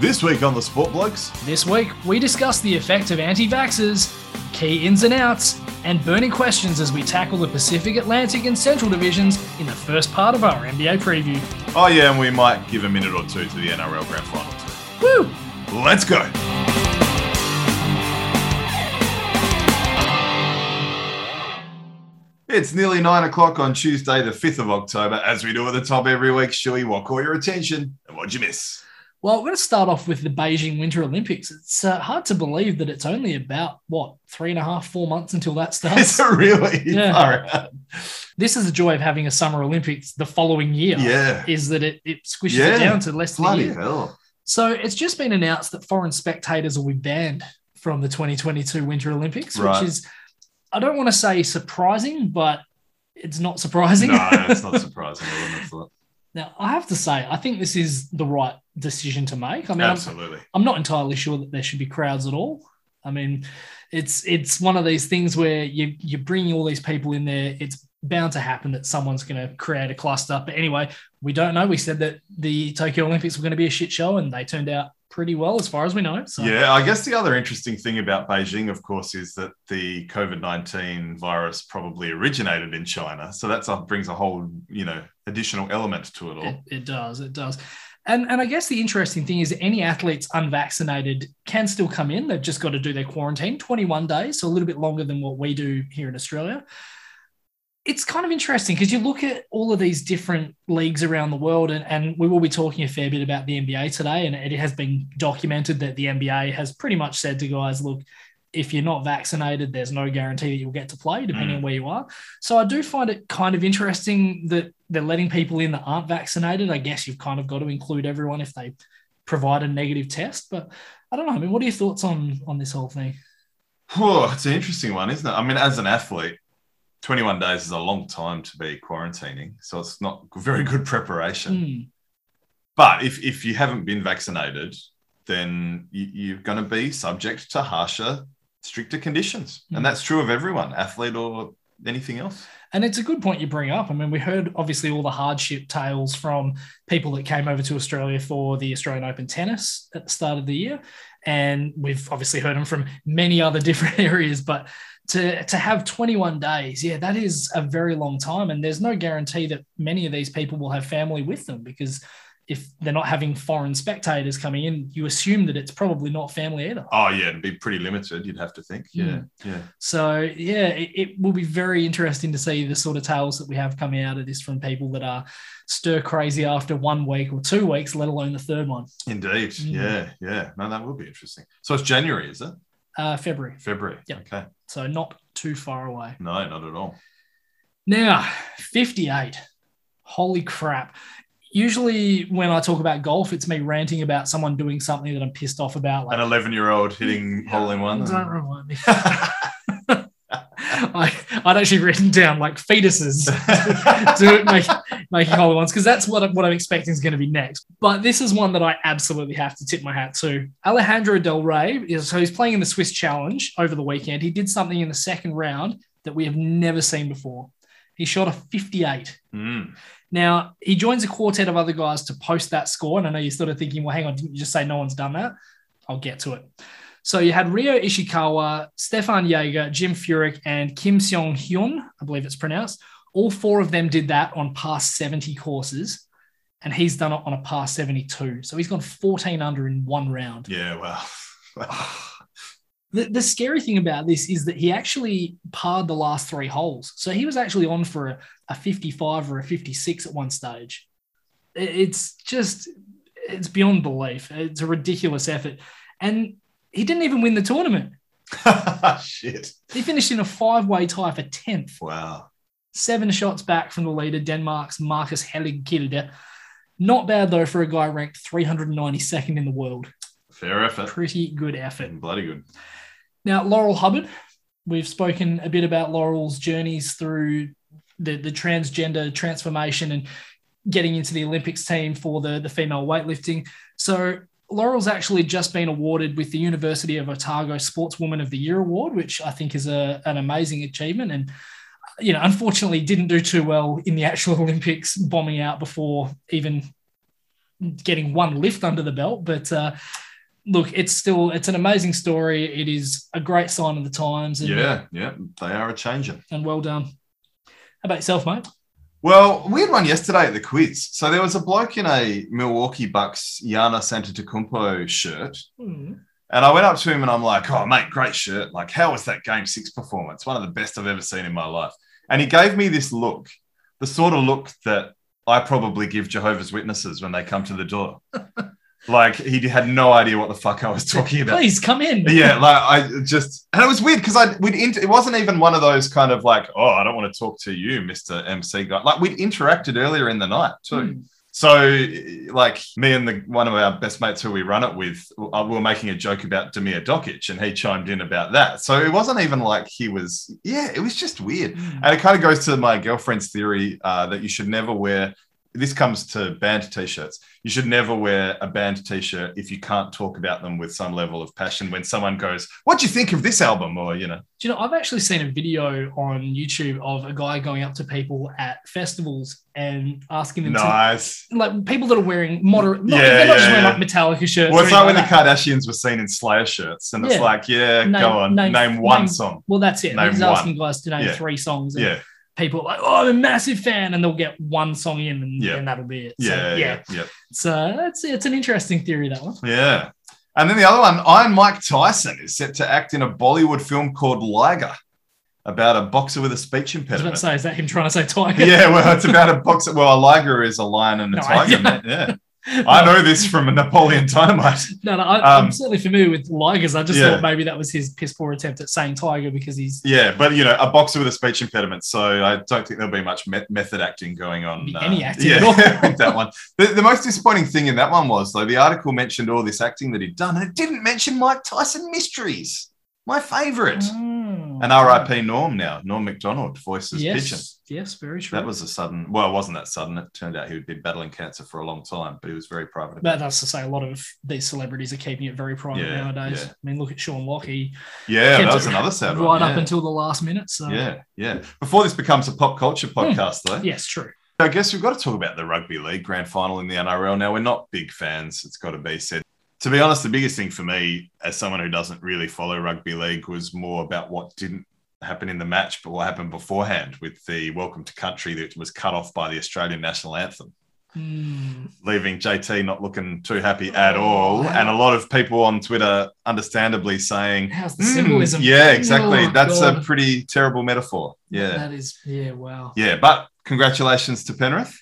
This week on the Sport Blokes, This week, we discuss the effect of anti vaxxers, key ins and outs, and burning questions as we tackle the Pacific, Atlantic, and Central divisions in the first part of our NBA preview. oh yeah, and we might give a minute or two to the NRL Grand Final too. Woo! Let's go. It's nearly nine o'clock on Tuesday, the 5th of October. As we do at the top every week, Shuey, what caught your attention and what'd you miss? Well, we're going to start off with the Beijing Winter Olympics. It's uh, hard to believe that it's only about, what, three and a half, four months until that starts. it really? Yeah. This is the joy of having a Summer Olympics the following year. Yeah. Is that it, it squishes Yeah. it down to less than a Bloody year. hell. So it's just been announced that foreign spectators will be banned from the 2022 Winter Olympics, Right. which is, I don't want to say surprising, but it's not surprising. No, it's not surprising. I wouldn't have thought. now, I have to say, I think this is the right decision to make. I mean, I'm, Absolutely. I'm not entirely sure that there should be crowds at all. I mean, it's it's one of these things where you you're bringing all these people in there. It's bound to happen that someone's going to create a cluster. But anyway, we don't know. We said that the Tokyo Olympics were going to be a shit show, and they turned out pretty well as far as we know. So Yeah, I guess the other interesting thing about Beijing, of course, is that the COVID nineteen virus probably originated in China. So that's a, brings a whole, you know, additional element to it all. It, it does. It does. And, and I guess the interesting thing is any athletes unvaccinated can still come in. They've just got to do their quarantine 21 days, so a little bit longer than what we do here in Australia. It's kind of interesting because you look at all of these different leagues around the world, and, and we will be talking a fair bit about the NBA today. And it has been documented that the NBA has pretty much said to guys, look, if you're not vaccinated, there's no guarantee that you'll get to play, depending Mm. on where you are. So I do find it kind of interesting that they're letting people in that aren't vaccinated. I guess you've kind of got to include everyone if they provide a negative test. But I don't know. I mean, what are your thoughts on on this whole thing? Oh, it's an interesting one, isn't it? I mean, as an athlete, 21 days is a long time to be quarantining. So it's not very good preparation. Hmm. But if, if you haven't been vaccinated, then you, you're going to be subject to harsher, stricter conditions. Mm. And that's true of everyone, athlete or anything else. And it's a good point you bring up. I mean, we heard obviously all the hardship tales from people that came over to Australia for the Australian Open tennis at the start of the year. And we've obviously heard them from many other different areas. But to, to have 21 days, yeah, that is a very long time. And there's no guarantee that many of these people will have family with them because if they're not having foreign spectators coming in, you assume that it's probably not family either. Oh, yeah, it'd be pretty limited, you'd have to think. Yeah, Mm. yeah. So yeah, it, it will be very interesting to see the sort of tales that we have coming out of this from people that are stir crazy after one week or two weeks, let alone the third one, Indeed. Mm. Yeah, yeah. No, that will be interesting. So it's January, is it? Uh, February. February. Yep. Okay. So not too far away. No, not at all. Now, 58. Holy crap. Usually when I talk about golf, it's me ranting about someone doing something that I'm pissed off about. Like, An 11 year old hitting hole in one. Don't remind me. I, I'd actually written down like fetuses to make making hole ones because that's what, I- what I'm expecting is going to be next. But this is one that I absolutely have to tip my hat to. Alejandro Del Rey is so he's playing in the Swiss Challenge over the weekend. He did something in the second round that we have never seen before. He shot a 58. Mm. Now he joins a quartet of other guys to post that score. And I know you're sort of thinking, well, hang on, didn't you just say no one's done that? I'll get to it. So you had Ryo Ishikawa, Stephan Jaeger, Jim Furyk, and Kim Seong Hyun, I believe it's pronounced. All four of them did that on past 70 courses, and he's done it on a past 72. So he's gone 14 under in one round. Yeah, well. The, the scary thing about this is that he actually parred the last three holes. So he was actually on for a, a 55 or a 56 at one stage. It- It's just, it's beyond belief. It's a ridiculous effort. And he didn't even win the tournament. Shit. He finished in a five way tie for 10th, Wow. seven shots back from the leader, Denmark's Marcus Helligkilde. Not bad, though, for a guy ranked 392nd in the world. Fair effort. Pretty good effort. Bloody good. Now, Laurel Hubbard, we've spoken a bit about Laurel's journeys through the, the transgender transformation and getting into the Olympics team for the, the female weightlifting. So, Laurel's actually just been awarded with the University of Otago Sportswoman of the Year award, which I think is a, an amazing achievement. And, you know, unfortunately didn't do too well in the actual Olympics, bombing out before even getting one lift under the belt. But uh, look, it's still it's an amazing story. It is a great sign of the times. And, Yeah, yeah, they are a changing. and well done. How about yourself, mate? Well, we had one yesterday at the quiz. So there was a bloke in a Milwaukee Bucks Giannis Antetokounmpo shirt, Hmm. and I went up to him and I'm like, "Oh, mate, great shirt! Like, how was that Game Six performance? One of the best I've ever seen in my life." And he gave me this look, the sort of look that I probably give Jehovah's Witnesses when they come to the door. like he had no idea what the fuck I was talking about. Please come in. yeah, like I just and it was weird because I we'd int- it wasn't even one of those kind of like oh I don't want to talk to you Mister MC guy like we'd interacted earlier in the night too. Hmm. So like me and the one of our best mates who we run it with, uh, we were making a joke about Damir Dokic and he chimed in about that. So it wasn't even like he was yeah it was just weird. Hmm. And it kind of goes to my girlfriend's theory uh, that you should never wear. This comes to band t-shirts. You should never wear a band t-shirt if you can't talk about them with some level of passion. When someone goes, "What do you think of this album?" or you know, Do you know, I've actually seen a video on YouTube of a guy going up to people at festivals and asking them nice. to, like, people that are wearing moderate, not, Yeah, they're not just yeah, wearing like Metallica shirts. Well, it's like when the that. Kardashians were seen in Slayer shirts, and it's like, yeah, Name- go on, name- name, one name- song. Well, that's it. Name He's asking guys to name Yeah. three songs. And Yeah, people like, oh, I'm a massive fan, and they'll get one song in, and, Yeah. and that'll be it. So, yeah, yeah, yeah, It's it's it's an interesting theory that one. yeah. And then the other one, Iron Mike Tyson is set to act in a Bollywood film called Liger, about a boxer with a speech I was about impediment. to say, is that him trying to say tiger? yeah, well, it's about a boxer. Well, a liger is a lion and a No, tiger. Man. Yeah, I know this from a Napoleon Dynamite. No, no, I, I'm Um, certainly familiar with ligers. I just Yeah. thought maybe that was his piss poor attempt at saying tiger because he's Yeah, but you know, a boxer with a speech impediment. So I don't think there'll be much me- method acting going on. Be any acting yeah, at all. with that one. The, the most disappointing thing in that one was though the article mentioned all this acting that he'd done, and it didn't mention Mike Tyson mysteries. My favorite. Mm. And R.I.P. Norm now. Norm Macdonald voices yes, Pigeon. yes, very true. That was a sudden. Well, it wasn't that sudden. It turned out he had been battling cancer for a long time, but he was very private But that's to say, a lot of these celebrities are keeping it very private Yeah, nowadays. yeah. I mean, look at Sean Lockie, Yeah, that was another sad right one. up yeah. until the last minute. So yeah, yeah. Before this becomes a pop culture podcast, though, yes, true. I guess we've got to talk about the rugby league grand final in the NRL. Now, we're not big fans, it's got to be said. To be honest, the biggest thing for me, as someone who doesn't really follow rugby league, was more about what didn't happen in the match, but what happened beforehand with the welcome to country that was cut off by the Australian national anthem. Mm, leaving JT not looking too happy at Oh, all. And a lot of people on Twitter, understandably, saying, how's the "Hmm, symbolism? yeah, exactly. Oh, That's God. a pretty terrible metaphor. Yeah. That is, yeah, wow. Yeah. But congratulations to Penrith.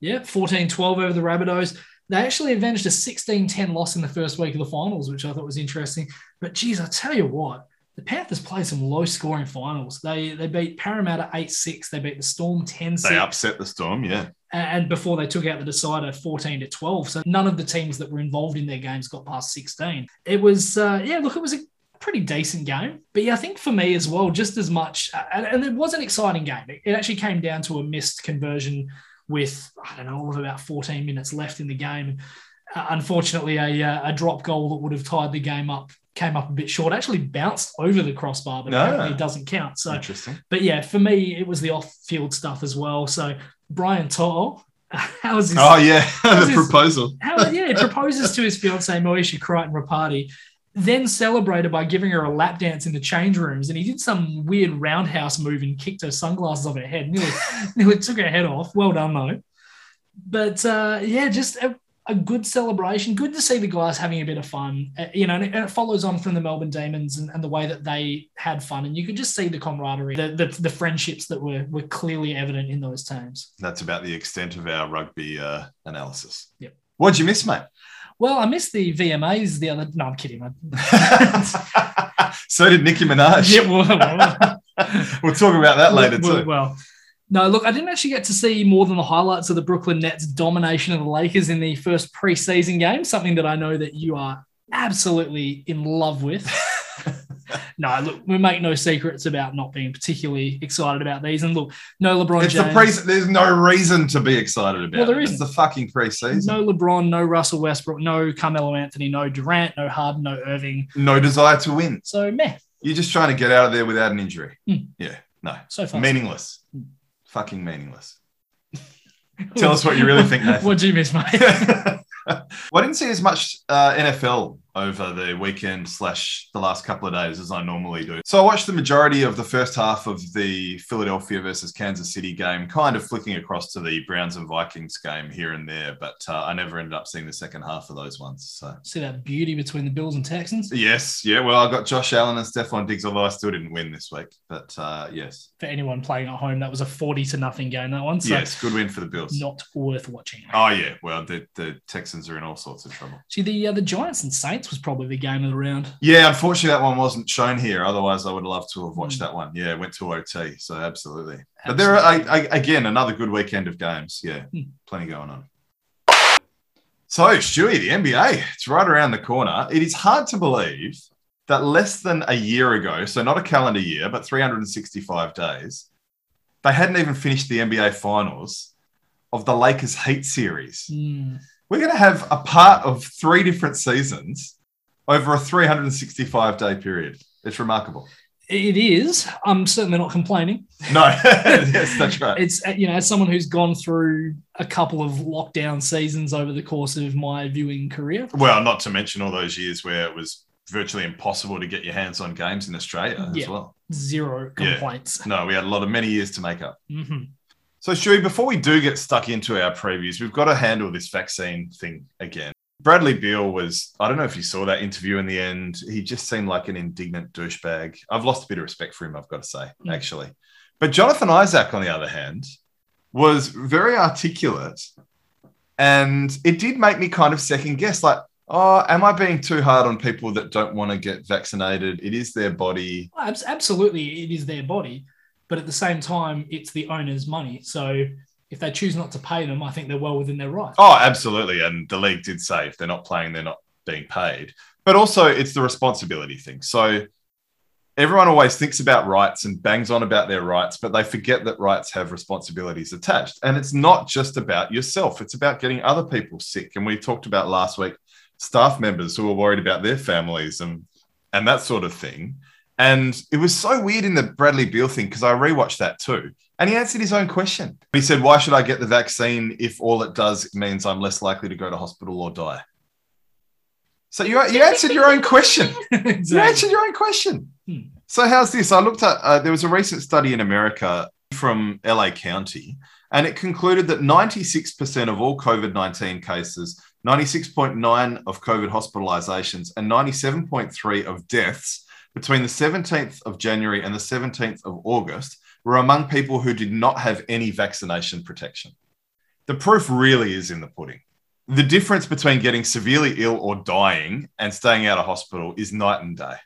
Yeah, 14 12 over the Rabbitohs. They actually avenged a 16 10 loss in the first week of the finals, which I thought was interesting. But geez, I tell you what, the Panthers played some low scoring finals. They they beat Parramatta 8 6, they beat the Storm 10 6. They upset the storm. Yeah. and before they took out the decider 14 to 12 so none of the teams that were involved in their games got past 16 it was uh, yeah look it was a pretty decent game but yeah i think for me as well just as much uh, and, and it was an exciting game it, it actually came down to a missed conversion with i don't know all of about 14 minutes left in the game uh, unfortunately a, uh, a drop goal that would have tied the game up came up a bit short actually bounced over the crossbar but No. apparently it doesn't count so Interesting. but yeah, for me, it was the off-field stuff as well. So Brian To'o, how was his? Oh, yeah. the his- proposal. How, yeah, he proposes to his fiancee Moesha Crichton Rapati, then celebrated by giving her a lap dance in the change rooms, and he did some weird roundhouse move and kicked her sunglasses off her head. Nearly, nearly took her head off. Well done though. But uh, yeah, just a, a good celebration. Good to see the guys having a bit of fun. Uh, you know, and it, and it follows on from the Melbourne Demons and, and the way that they had fun, and you could just see the camaraderie, the, the, the friendships that were were clearly evident in those teams. That's about the extent of our rugby uh, analysis. Yep. What'd you miss, mate? Well, I missed the VMAs the other. No, I'm kidding. So did Nicki Minaj. yeah, well, well, We'll talk about that later, well, too. well, no, look, I didn't actually get to see more than the highlights of the Brooklyn Nets' domination of the Lakers in the first preseason game. Something that I know that you are absolutely in love with. no, look, we make no secrets about not being particularly excited about these. And look, no LeBron It's James. the pre. There's no reason to be excited about. Well, there it. It's the fucking preseason. no LeBron, no Russell Westbrook, no Carmelo Anthony, no Durant, no Harden, no Irving. no desire to win. So meh, You're just trying to get out of there without an injury. Hmm. Yeah, no, so far. meaningless. Fucking meaningless. Tell us what you really think, Nathan. What do you miss, mate? well, I didn't see as much uh, NFL over the weekend slash the last couple of days as I normally do. So I watched the majority of the first half of the Philadelphia versus Kansas City game, kind of flicking across to the Browns and Vikings game here and there, but uh, I never ended up seeing the second half of those ones. So See that beauty between the Bills and Texans? yes, yeah. Well, I got Josh Allen and Stefon Diggs, although I still didn't win this week. But uh, yes, For anyone playing at home, that was a 40 to nothing game, that one. So yes, good win for the Bills. not worth watching. Oh yeah, well the, the Texans are in all sorts of trouble. See, the uh, the Giants and Saints was probably the game of the round. Yeah, unfortunately, that one wasn't shown here. Otherwise, I would have loved to have watched Mm. that one. Yeah, it went to OT, so absolutely. But there are I, I, again another good weekend of games. Yeah, Mm. plenty going on. So, Stewie, the NBA, it's right around the corner. It is hard to believe that less than a year ago, so not a calendar year, but 365 days, they hadn't even finished the NBA finals of the Lakers Heat series. Hmm. We're going to have a part of three different seasons over a 365 day period. It's remarkable. It is. I'm certainly not complaining. No, yes, that's right. It's uh, you know, as someone who's gone through a couple of lockdown seasons over the course of my viewing career. Well, not to mention all those years where it was virtually impossible to get your hands on games in Australia as well. Zero Yeah. complaints. No, we had a lot of many years to make up. hmm So, Stewie, before we do get stuck into our previews, we've got to handle this vaccine thing again. Bradley Beal was, I don't know if you saw that interview in the end. He just seemed like an indignant douchebag. I've lost a bit of respect for him, I've got to say, Mm. actually. But Jonathan Isaac, on the other hand, was very articulate. And it did make me kind of second guess like, oh, am I being too hard on people that don't want to get vaccinated? It is their body. Absolutely, it is their body, but at the same time, it's the owner's money. So if they choose not to pay them, I think they're well within their rights. Oh, absolutely. And the league did say if they're not playing, they're not being paid. But also, it's the responsibility thing. So everyone always thinks about rights and bangs on about their rights, but they forget that rights have responsibilities attached. And it's not just about yourself, it's about getting other people sick. And we talked about last week staff members who are worried about their families and, and that sort of thing. And it was so weird in the Bradley Beal thing because I rewatched that too. And he answered his own question. He said, Why should I get the vaccine if all it does means I'm less likely to go to hospital or die? So you, you answered your own question. You answered your own question. Hmm. So how's this? I looked at uh, there was a recent study in America from LA County, and it concluded that 96% of all COVID 19 cases, 96.9 of COVID hospitalizations, and 97.3 of deaths between the 17th of January and the 17th of August were among people who did not have any vaccination protection. The proof really is in the pudding. The difference between getting severely ill or dying and staying out of hospital is night and day.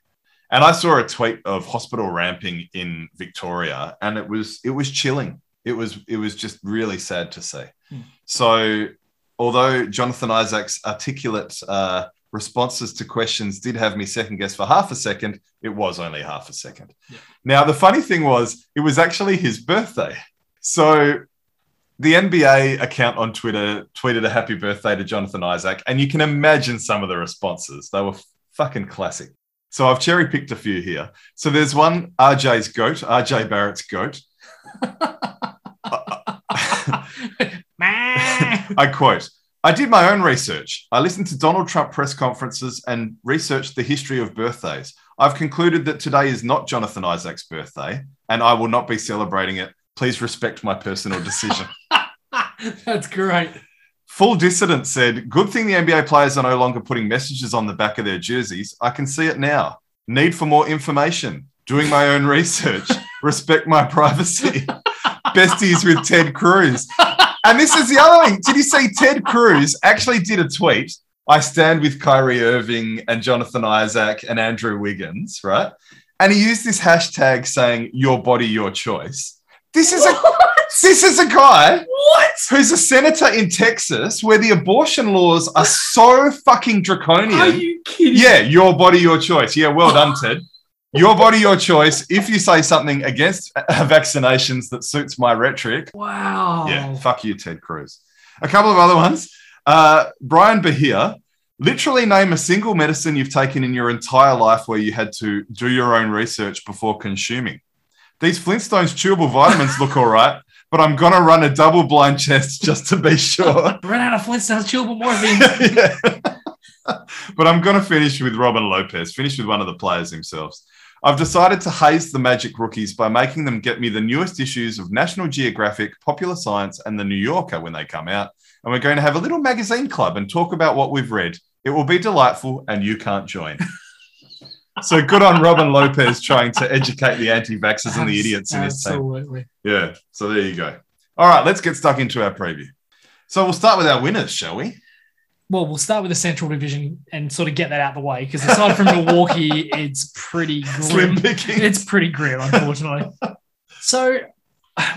And I saw a tweet of hospital ramping in Victoria, and it was it was chilling. It was it was just really sad to see. Hmm. So, although Jonathan Isaac's articulate uh, responses to questions did have me second guess for half a second, it was only half a second. Yeah. Now, the funny thing was, it was actually his birthday. So, the NBA account on Twitter tweeted a happy birthday to Jonathan Isaac, and you can imagine some of the responses. They were fucking classic. So I've cherry picked a few here. So there's one RJ's goat, RJ Barrett's goat. I quote, I did my own research. I listened to Donald Trump press conferences and researched the history of birthdays. I've concluded that today is not Jonathan Isaac's birthday, and I will not be celebrating it. Please respect my personal decision. That's great. Full Dissident said, Good thing the NBA players are no longer putting messages on the back of their jerseys. I can see it now. Need for more information. Doing my own research. Respect my privacy. Besties with Ted Cruz. And this is the other thing. Did you see Ted Cruz actually did a tweet? I stand with Kyrie Irving and Jonathan Isaac and Andrew Wiggins, right? And he used this hashtag saying, Your body, your choice. This is a this is a guy What? who's a senator in Texas where the abortion laws are so fucking draconian. Are you kidding? Yeah, your body, your choice. Yeah, well done, Ted. Your body, your choice. If you say something against vaccinations that suits my rhetoric, Wow. yeah, fuck you, Ted Cruz. A couple of other ones. Uh, Brian Bahia, literally name a single medicine you've taken in your entire life where you had to do your own research before consuming. These Flintstones chewable vitamins look all right, but I'm gonna run a double blind test just to be sure. Run out of Flintstones, chewable but more things. yeah. but I'm going to finish with Robin Lopez, finish with one of the players themselves. I've decided to haze the Magic rookies by making them get me the newest issues of National Geographic, Popular Science, and The New Yorker when they come out. And we're going to have a little magazine club and talk about what we've read. It will be delightful, and you can't join. so good on Robin Lopez trying to educate the anti vaxxers and the idiots in his team. Absolutely. Yeah. So there you go. All right, let's get stuck into our preview. So we'll start with our winners, shall we? Well, we'll start with the Central Division and sort of get that out the way because aside from Milwaukee, it's pretty grim. It's pretty grim, unfortunately. so,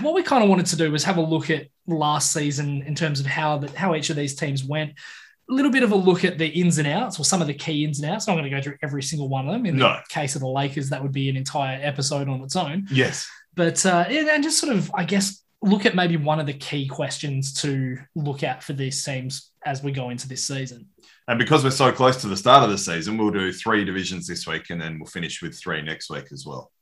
what we kind of wanted to do was have a look at last season in terms of how the, how each of these teams went. A little bit of a look at the ins and outs, or some of the key ins and outs. I'm not going to go through every single one of them. In No. the case of the Lakers, that would be an entire episode on its own. yes. But uh, and just sort of, I guess, look at maybe one of the key questions to look at for these teams as we go into this season. And because we're so close to the start of the season, we'll do three divisions this week and then we'll finish with three next week as well.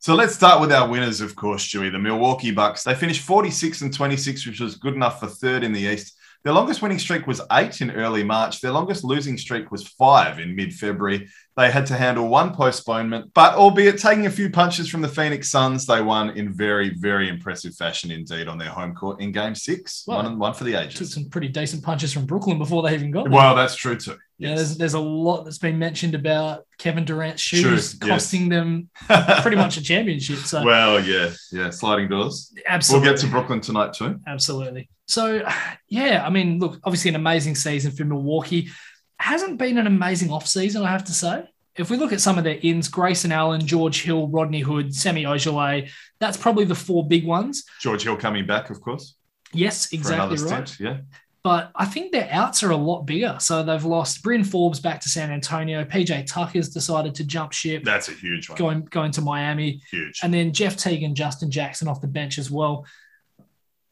So let's start with our winners, of course, Stewie, the Milwaukee Bucks. They finished 46 and 26, which was good enough for third in the East. Their longest winning streak was eight in early March. Their longest losing streak was five in mid February. They had to handle one postponement, but albeit taking a few punches from the Phoenix Suns, they won in very, very impressive fashion indeed on their home court in game six. Well, one, one for the ages. Took some pretty decent punches from Brooklyn before they even got there. Well, that's true too. Yeah, Yes. there's, there's a lot that's been mentioned about Kevin Durant's shoes yes. costing them pretty much a championship. So well, yeah, yeah, sliding doors. absolutely, We'll get to Brooklyn tonight too. absolutely. So yeah, I mean, look, obviously an amazing season for Milwaukee. Hasn't been an amazing off season, I have to say. If we look at some of their ins, Grayson Allen, George Hill, Rodney Hood, Semi Ojeleye, that's probably the four big ones. George Hill coming back, of course, Yes, exactly right. stint. Yeah, But I think their outs are a lot bigger. So they've lost Bryn Forbes back to San Antonio. PJ Tucker's decided to jump ship, that's a huge one. going going to Miami. Huge. And then Jeff Teague and Justin Jackson off the bench as well.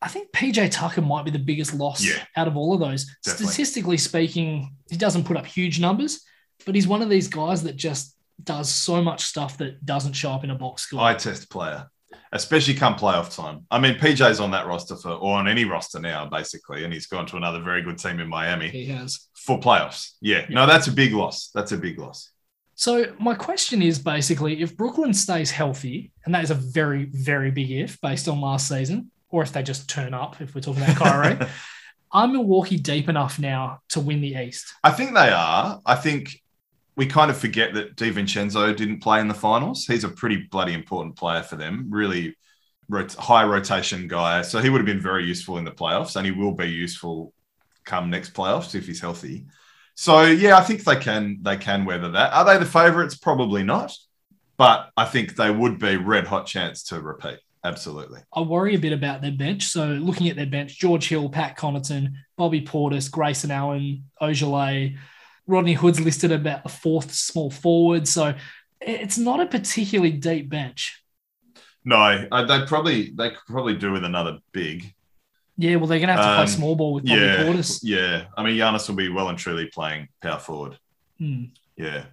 I think PJ Tucker might be the biggest loss Yeah. out of all of those. Definitely. Statistically speaking, he doesn't put up huge numbers, but he's one of these guys that just does so much stuff that doesn't show up in a box score. Eye test player, especially come playoff time. I mean, PJ's on that roster for, or on any roster now, basically, and he's gone to another very good team in Miami he has. for playoffs. Yeah, no, that's a big loss. That's a big loss. So my question is basically if Brooklyn stays healthy, and that is a very, very big if based on last season, or if they just turn up, if we're talking about Kyrie, are Milwaukee deep enough now to win the East? I think they are. I think we kind of forget that DiVincenzo didn't play in the finals. He's a pretty bloody important player for them. Really rot- high rotation guy. So he would have been very useful in the playoffs, and he will be useful come next playoffs if he's healthy. So yeah, I think they can they can weather that. Are they the favourites? Probably not, but I think they would be red hot chance to repeat. Absolutely. I worry a bit about their bench. So looking at their bench, George Hill, Pat Connaughton, Bobby Portis, Grayson Allen, Ojeleye, Rodney Hood's listed about the fourth small forward. So it's not a particularly deep bench. No, they probably they could probably do with another big. Yeah, well, they're going to have to play Um, small ball with Bobby Yeah, Portis. yeah. I mean, Giannis will be well and truly playing power forward. Hmm. Yeah,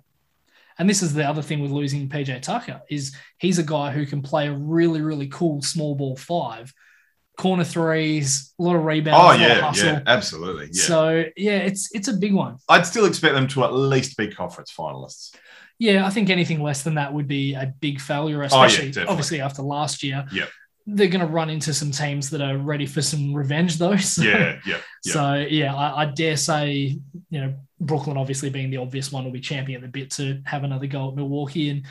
And this is the other thing with losing PJ Tucker is he's a guy who can play a really, really cool small ball five, corner threes, a lot of rebounds, Oh a lot of yeah, yeah, absolutely. Yeah, So yeah, it's it's a big one. I'd still expect them to at least be conference finalists. Yeah, I think anything less than that would be a big failure, Oh, yeah, especially obviously after last year. Yeah. They're going to run into some teams that are ready for some revenge, though. So, Yeah, yeah, yeah. So yeah, I, I dare say, you know, Brooklyn obviously being the obvious one will be champing at the bit to have another go at Milwaukee, and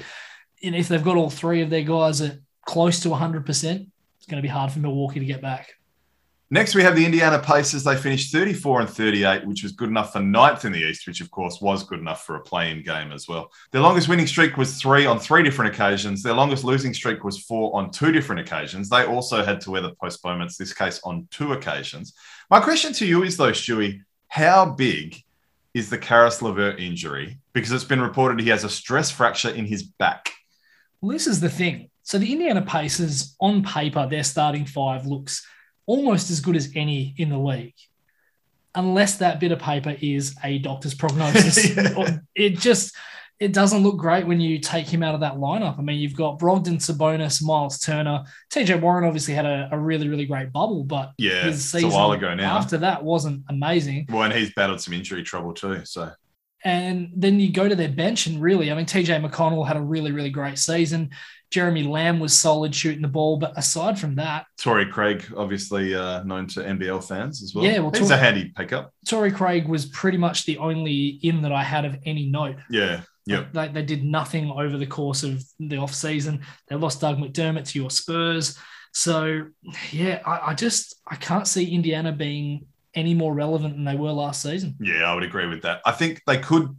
and if they've got all three of their guys at close to 100, percent it's going to be hard for Milwaukee to get back. Next, we have the Indiana Pacers. They finished 34 and 38, which was good enough for ninth in the East, which of course was good enough for a play-in game as well. Their longest winning streak was three on three different occasions. Their longest losing streak was four on two different occasions. They also had to weather postponements, this case on two occasions. My question to you is though, Stewie, how big is the Caris LeVert injury? Because it's been reported he has a stress fracture in his back. Well, this is the thing. So the Indiana Pacers, on paper, their starting five looks almost as good as any in the league, unless that bit of paper is a doctor's prognosis. Yeah. It just it doesn't look great when you take him out of that lineup. I mean, you've got Brogdon, Sabonis, Miles Turner. TJ Warren obviously had a, a really, really great bubble, but Yeah, his it's season a while ago now. after that wasn't amazing. Well, and he's battled some injury trouble too. So And then you go to their bench, and really, I mean, TJ McConnell had a really, really great season. Jeremy Lamb was solid shooting the ball, but aside from that, Torrey Craig, obviously uh, known to NBL fans as well. Yeah, well, he's Tor- a handy pickup. Torrey Craig was pretty much the only in that I had of any note. Yeah, yep. They, they did nothing over the course of the off season. They lost Doug McDermott to your Spurs. So yeah, I, I just I can't see Indiana being any more relevant than they were last season. Yeah, I would agree with that. I think they could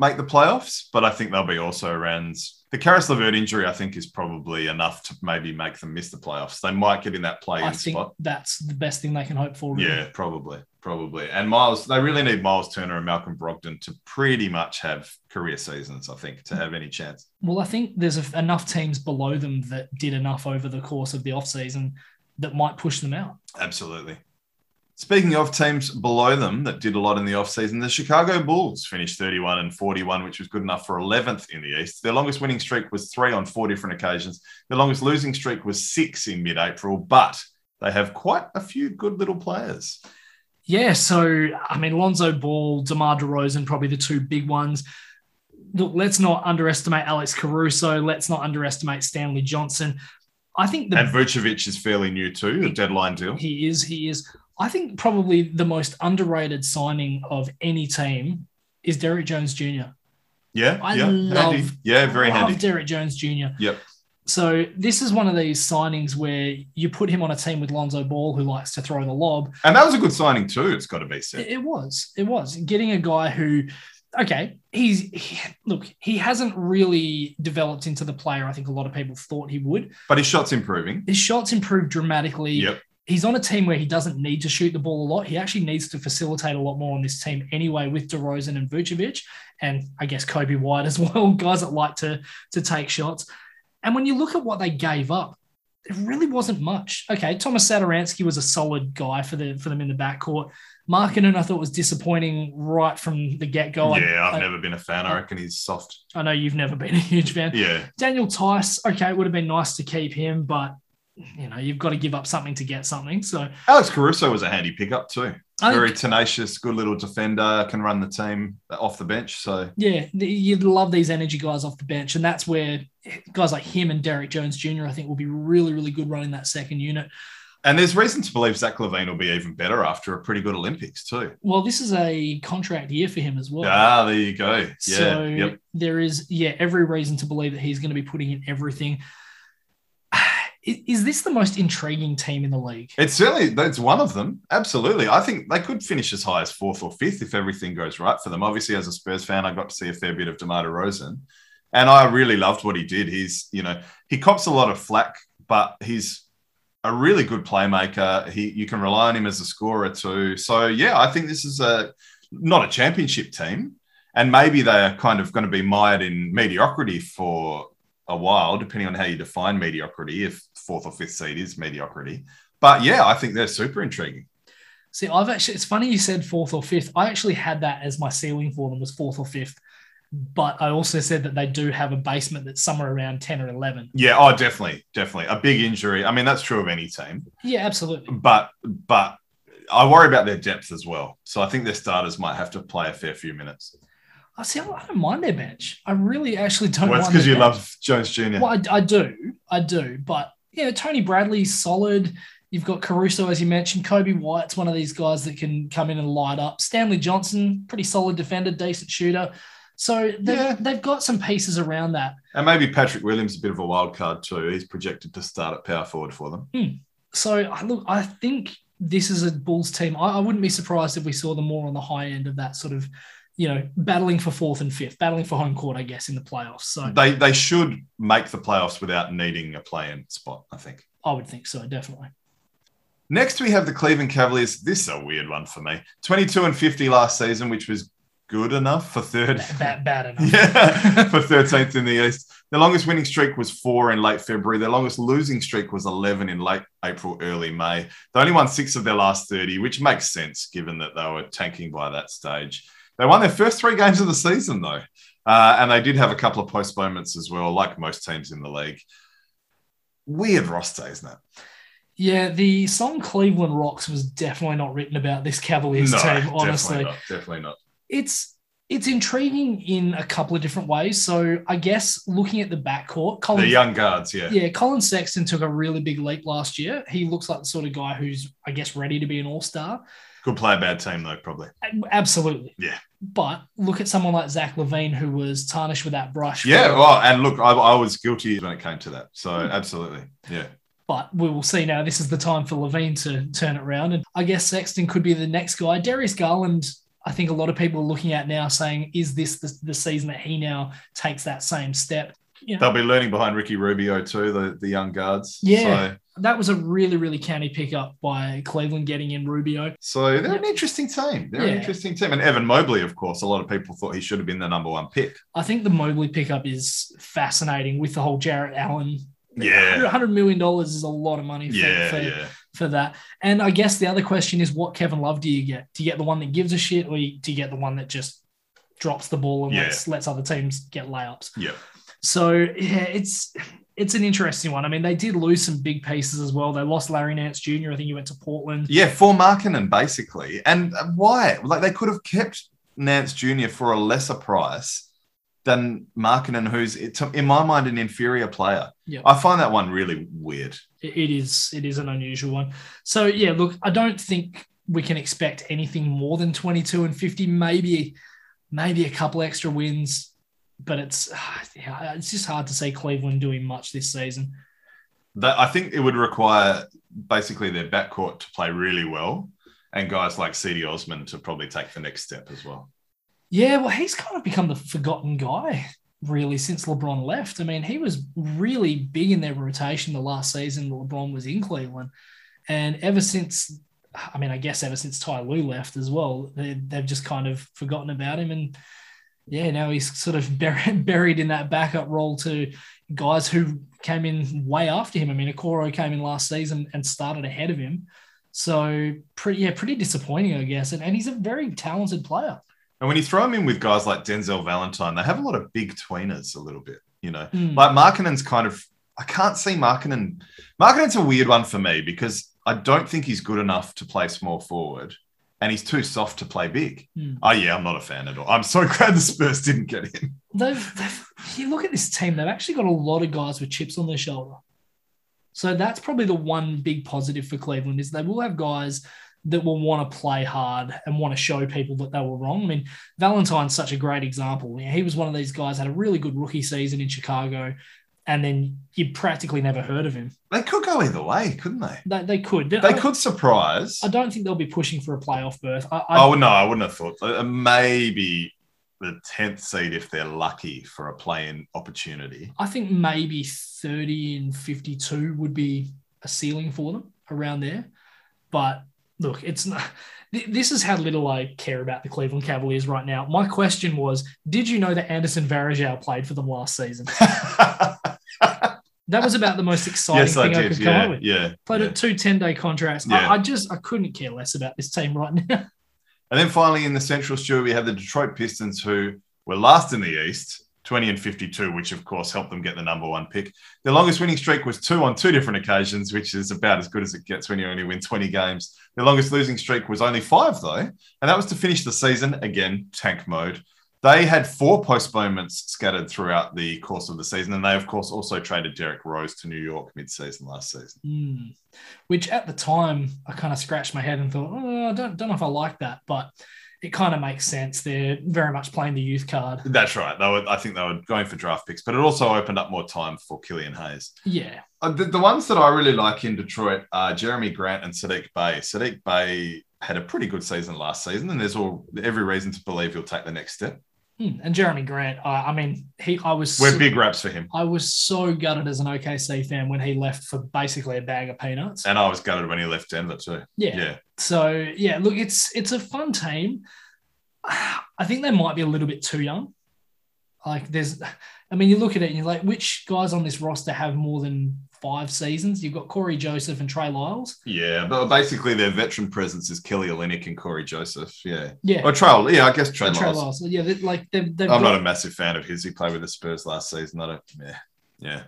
make the playoffs, but I think they'll be also around. The Caris LeVert injury, I think, is probably enough to maybe make them miss the playoffs. They might get in that play-in spot. that's the best thing they can hope for. really. Yeah, probably, probably. And Miles, they really need Miles Turner and Malcolm Brogdon to pretty much have career seasons. I think to have any chance. Well, I think there's enough teams below them that did enough over the course of the offseason that might push them out. Absolutely. Speaking of teams below them that did a lot in the offseason, the Chicago Bulls finished 31 and 41, which was good enough for 11th in the East. Their longest winning streak was three on four different occasions. Their longest losing streak was six in mid April, but they have quite a few good little players. Yeah, so I mean, Lonzo Ball, DeMar DeRozan, probably the two big ones. Look, let's not underestimate Alex Caruso. Let's not underestimate Stanley Johnson. I think the And Vucevic is fairly new too, a deadline deal. He is. He is. I think probably the most underrated signing of any team is Derrick Jones Jr. Yeah, I yeah, love- handy. Yeah, very Love handy. Derrick Jones Jr. Yep. So this is one of these signings where you put him on a team with Lonzo Ball, who likes to throw the lob. And that was a good signing too. It's got to be said. it was. It was getting a guy who, okay, he's he, look. He hasn't really developed into the player I think a lot of people thought he would. But his shot's improving. His shots improved dramatically. Yep. He's on a team where he doesn't need to shoot the ball a lot. He actually needs to facilitate a lot more on this team anyway with DeRozan and Vucevic, and I guess Coby White as well, guys that like to to take shots. And when you look at what they gave up, it really wasn't much. Okay, Tomas Satoransky was a solid guy for the for them in the backcourt. Markkanen, I thought was disappointing right from the get go. yeah, I've I, never been a fan. I reckon he's soft. I know you've never been a huge fan. Yeah, Daniel Theis, okay, it would have been nice to keep him, but you know you've got to give up something to get something. So Alex Caruso was a handy pickup too. I Very think- tenacious, good little defender, can run the team off the bench. So Yeah, you'd love these energy guys off the bench, and that's where guys like him and Derrick Jones Jr. I think will be really, really good running that second unit. And there's reason to believe Zach LaVine will be even better after a pretty good Olympics too. Well, this is a contract year for him as well. Ah, there you go. Yeah. so yep. there is, yeah, every reason to believe that he's going to be putting in everything. Is is this the most intriguing team in the league? It's certainly that's one of them. Absolutely. I think they could finish as high as fourth or fifth if everything goes right for them. Obviously, as a Spurs fan, I got to see a fair bit of DeMar DeRozan. And I really loved what he did. He's, you know, he cops a lot of flack, but he's a really good playmaker. He you can rely on him as a scorer too. So yeah, I think this is a not a championship team. And maybe they are kind of going to be mired in mediocrity for a while, depending on how you define mediocrity, if fourth or fifth seed is mediocrity. But yeah, I think they're super intriguing. See, I've actually, it's funny you said fourth or fifth. I actually had that as my ceiling for them was fourth or fifth. But I also said that they do have a basement that's somewhere around 10 or 11. Yeah, oh, definitely, definitely. A big injury. I mean, that's true of any team. Yeah, absolutely. But but I worry about their depth as well. So I think their starters might have to play a fair few minutes. I see. I don't mind their bench. I really actually don't. Well, it's because you bench. love Jones Jr. Well, I, I do, I do, but yeah, Tony Bradley's solid. You've got Caruso, as you mentioned. Coby White's one of these guys that can come in and light up. Stanley Johnson, pretty solid defender, decent shooter. So they've, Yeah. they've got some pieces around that. And maybe Patrick Williams is a bit of a wild card too. He's projected to start at power forward for them. Hmm. So I look, I think this is a Bulls team. I, I wouldn't be surprised if we saw them more on the high end of that sort of, you know, battling for fourth and fifth, battling for home court, I guess, in the playoffs. So They they should make the playoffs without needing a play-in spot. I think. I would think so, definitely. Next, we have the Cleveland Cavaliers. This is a weird one for me. 22 and 50 last season, which was good enough for third. Bad, bad enough. Yeah, for 13th in the East. Their longest winning streak was four in late February. Their longest losing streak was 11 in late April, early May. They only won six of their last 30, which makes sense given that they were tanking by that stage. They won their first three games of the season, though. Uh, and they did have a couple of postponements as well, like most teams in the league. Weird roster, isn't it? Yeah, the song Cleveland Rocks was definitely not written about this Cavaliers no, team, honestly. Definitely not. Definitely not. It's it's intriguing in a couple of different ways. So I guess looking at the backcourt, Collin, The young guards, yeah. yeah, Collin Sexton took a really big leap last year. He looks like the sort of guy who's, I guess, ready to be an all star. Could play a bad team, though, probably. Absolutely. Yeah. But look at someone like Zach LaVine, who was tarnished with that brush. Yeah, for- well, and look, I, I was guilty when it came to that. So, hmm. absolutely. Yeah. but we will see now. This is the time for LaVine to turn it around. And I guess Sexton could be the next guy. Darius Garland, I think a lot of people are looking at now saying, is this the, the season that he now takes that same step? You know, They'll be learning behind Ricky Rubio, too, the, the young guards. Yeah. So, that was a really, really canny pickup by Cleveland getting in Rubio. so they're an interesting team. They're Yeah. an interesting team. And Evan Mobley, of course, a lot of people thought he should have been the number one pick. I think the Mobley pickup is fascinating with the whole Jarrett Allen. Yeah. $100 million is a lot of money for, Yeah, for, yeah. for that. And I guess the other question is what Kevin Love do you get? Do you get the one that gives a shit or do you get the one that just drops the ball and Yeah. lets, lets other teams get layups? Yeah. So yeah, it's it's an interesting one. I mean, they did lose some big pieces as well. They lost Larry Nance Jr. I think he went to Portland. Yeah, for Markkanen, basically. And why? Like, they could have kept Nance Jr. for a lesser price than Markkanen, who's, in my mind, an inferior player. Yeah. I find that one really weird. It- it is it is an unusual one. So yeah, look, I don't think we can expect anything more than 22 and 50, maybe maybe a couple extra wins, but it's yeah, it's just hard to see Cleveland doing much this season. That I think it would require basically their backcourt to play really well and guys like Cedi Osman to probably take the next step as well. Yeah, well, he's kind of become the forgotten guy really since LeBron left. I mean, he was really big in their rotation the last season that LeBron was in Cleveland. And ever since, I mean, I guess ever since Ty Lue left as well, they, they've just kind of forgotten about him. And yeah, now he's sort of buried, buried in that backup role to guys who came in way after him. I mean, Okoro came in last season and started ahead of him. So pretty, yeah, pretty disappointing, I guess. And, and he's a very talented player. And when you throw him in with guys like Denzel Valentine, they have a lot of big tweeners a little bit, you know. Mm. Like Markkanen's kind of, I can't see Markkanen. Markkanen's a weird one for me because I don't think he's good enough to play small forward and he's too soft to play big. Hmm. Oh, yeah, I'm not a fan at all. I'm so glad the Spurs didn't get in. They've, they've, you look at this team, they've actually got a lot of guys with chips on their shoulder. So that's probably the one big positive for Cleveland is they will have guys that will want to play hard and want to show people that they were wrong. I mean, Valentine's such a great example. You know, he was one of these guys had a really good rookie season in Chicago, and then you practically never heard of him. They could go either way, couldn't they? They, they could. They I, could surprise. I don't think they'll be pushing for a playoff berth. I, I, Oh, no, I wouldn't have thought. Uh, Maybe the 10th seed if they're lucky for a play in opportunity. I think maybe 30 and 52 would be a ceiling for them around there. But look, it's not. This is how little I care about the Cleveland Cavaliers right now. My question was Did you know that Anderson Varejao played for them last season? That was about the most exciting yes, thing I, did. could come Yeah, up with. yeah. Played yeah. at two 10 day contracts. Yeah. I, I just I couldn't care less about this team right now. And then finally in the Central Stuart, we had the Detroit Pistons, who were last in the East, 20 and 52, which of course helped them get the number one pick. Their longest winning streak was two on two different occasions, which is about as good as it gets when you only win 20 games. Their longest losing streak was only five, though, and that was to finish the season again, tank mode. They had four postponements scattered throughout the course of the season, and they, of course, also traded Derrick Rose to New York mid-season last season. Hmm. Which at the time I kind of scratched my head and thought, oh, I don't, don't know if I like that, but it kind of makes sense. They're very much playing the youth card. That's right. They were, I think they were going for draft picks, but it also opened up more time for Killian Hayes. Yeah. Uh, the, the ones that I really like in Detroit are Jerami Grant and Saddiq Bey. Saddiq Bey had a pretty good season last season, and there's all every reason to believe he'll take the next step. Hmm. And Jerami Grant, I, I mean, he, I was, We're so, big raps for him, I was so gutted as an OKC fan when he left for basically a bag of peanuts. and I was gutted when he left Denver too. Yeah. Yeah, So yeah, look, it's it's a fun team. I think they might be a little bit too young. Like there's, I mean, you look at it and you're like, which guys on this roster have more than five seasons. You've got Cory Joseph and Trey Lyles. Yeah, but basically their veteran presence is Kelly Olynyk and Cory Joseph. Yeah. Yeah. Or Trey, yeah, I guess Trey, Trey Lyles. Lyles. Yeah, like they've, they've I'm got, not a massive fan of his. He played with the Spurs last season. I don't, yeah. Yeah.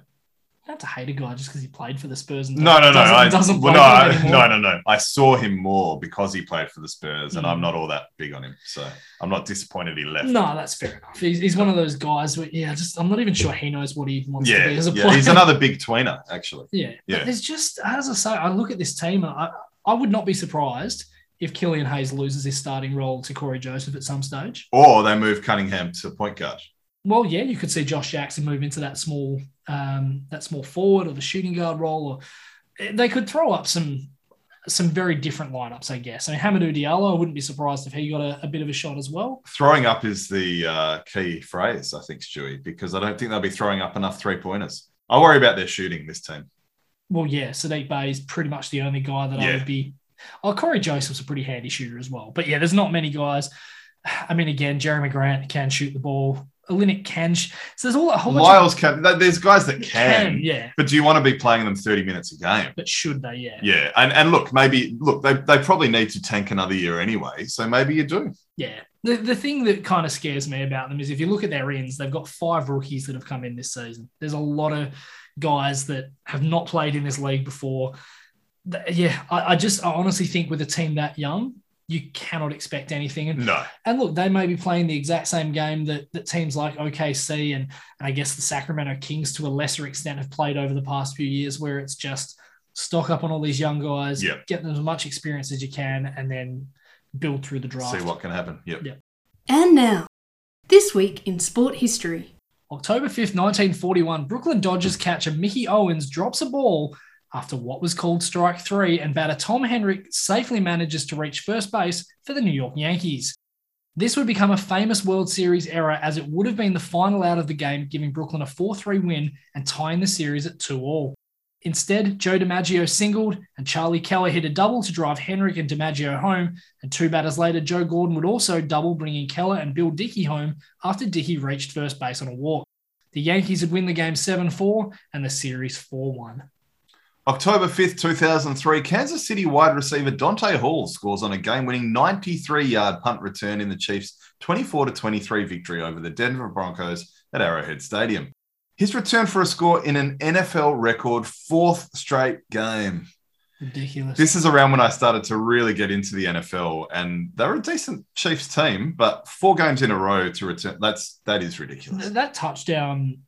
Not have to hate a guy just because he played for the Spurs. And No, no, no. doesn't, I, doesn't well, no, I, no, no, no. I saw him more because he played for the Spurs, and Mm. I'm not all that big on him. So I'm not disappointed he left. No, that's fair enough. He's, he's one of those guys. Where, yeah, just I'm not even sure he knows what he wants Yeah, to be as a yeah. player. He's another big tweener, actually. Yeah. Yeah. But there's just, as I say, I look at this team, and I, I would not be surprised if Killian Hayes loses his starting role to Cory Joseph at some stage. Or they move Cunningham to point guard. Well, yeah, you could see Josh Jackson move into that small, um, that small forward or the shooting guard role, or they could throw up some, some very different lineups, I guess. I mean, Hamidou Diallo, I wouldn't be surprised if he got a, a bit of a shot as well. Throwing up is the uh, key phrase, I think, Stewie, because I don't think they'll be throwing up enough three pointers. I worry about their shooting this team. Well, yeah, Saddiq Bey is pretty much the only guy that I would be. Oh, Cory Joseph's a pretty handy shooter as well. But yeah, there's not many guys. I mean, again, Jerami Grant can shoot the ball. Olynyk can. So there's all a whole bunch Lyles can. There's guys that of can, yeah. but do you want to be playing them 30 minutes a game? But should they? Yeah. Yeah, and and look, maybe look, they, they probably need to tank another year anyway, so maybe you do. Yeah. The, the thing that kind of scares me about them is if you look at their ends, they've got five rookies that have come in this season. There's a lot of guys that have not played in this league before. Yeah, I, I just I honestly think with a team that young, you cannot expect anything. And No, And look, they may be playing the exact same game that, that teams like OKC and, and I guess the Sacramento Kings to a lesser extent have played over the past few years, where it's just stock up on all these young guys, Yeah. get them as much experience as you can, and then build through the draft. see what can happen. Yep. Yeah. And now, this week in sport history. October 5th, 1941, Brooklyn Dodgers catcher Mickey Owens drops a ball after what was called strike three, and batter Tom Henrich safely manages to reach first base for the New York Yankees. This would become a famous World Series error as it would have been the final out of the game, giving Brooklyn a 4 3 win and tying the series at 2 all. Instead, Joe DiMaggio singled and Charlie Keller hit a double to drive Henrich and DiMaggio home. And two batters later, Joe Gordon would also double, bringing Keller and Bill Dickey home after Dickey reached first base on a walk. The Yankees would win the game 7 4 and the series 4 1. October 5th, 2003, Kansas City wide receiver Dante Hall scores on a game winning 93 yard punt return in the Chiefs' 24 23 victory over the Denver Broncos at Arrowhead Stadium. His return for a score in an NFL record fourth straight game. Ridiculous. This is around when I started to really get into the NFL, and they're a decent Chiefs team, but four games in a row to return that's that is ridiculous. that touchdown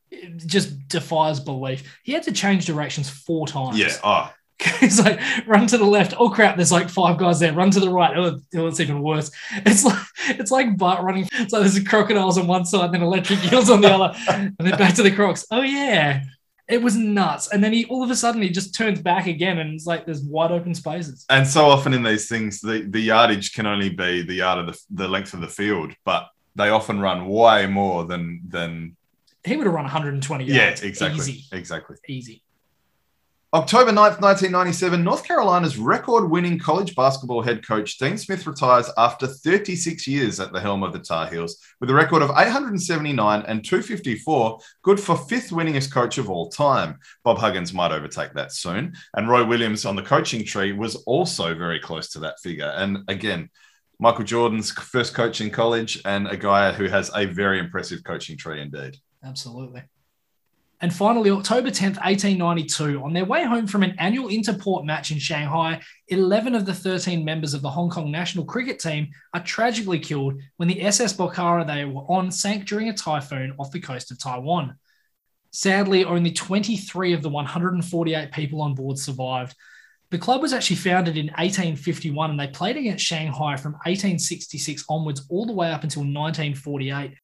just defies belief. He had to change directions four times. Yeah. Oh, He's like, run to the left. Oh crap! There's like five guys there. Run to the right. Oh, oh, it's even worse. It's like it's like Bart running. It's like there's crocodiles on one side, and then electric eels on the other, and then back to the crocs. Oh yeah, it was nuts. And then he all of a sudden he just turns back again, and it's like there's wide open spaces. and so often in these things, the, the yardage can only be the yard of the, the length of the field, but they often run way more than than He would have run 120 yeah, yards. Yeah, exactly, Easy, exactly. easy. October 9th, 1997, North Carolina's record winning college basketball head coach Dean Smith retires after 36 years at the helm of the Tar Heels with a record of 879 and 254, good for fifth winningest coach of all time. Bob Huggins might overtake that soon. And Roy Williams on the coaching tree was also very close to that figure. And again, Michael Jordan's first coach in college and a guy who has a very impressive coaching tree indeed. Absolutely. And finally, October 10th, 1892, on their way home from an annual interport match in Shanghai, 11 of the 13 members of the Hong Kong national cricket team are tragically killed when the SS Bokhara they were on sank during a typhoon off the coast of Taiwan. Sadly, only 23 of the 148 people on board survived. The club was actually founded in 1851 and they played against Shanghai from 1866 onwards all the way up until 1948.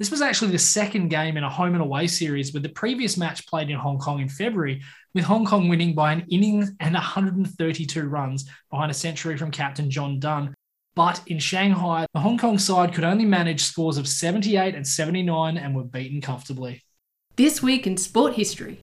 This was actually the second game in a home and away series, with the previous match played in Hong Kong in February, with Hong Kong winning by an innings and 132 runs behind a century from captain John Dunn. But in Shanghai, the Hong Kong side could only manage scores of 78 and 79 and were beaten comfortably. This week in sport history.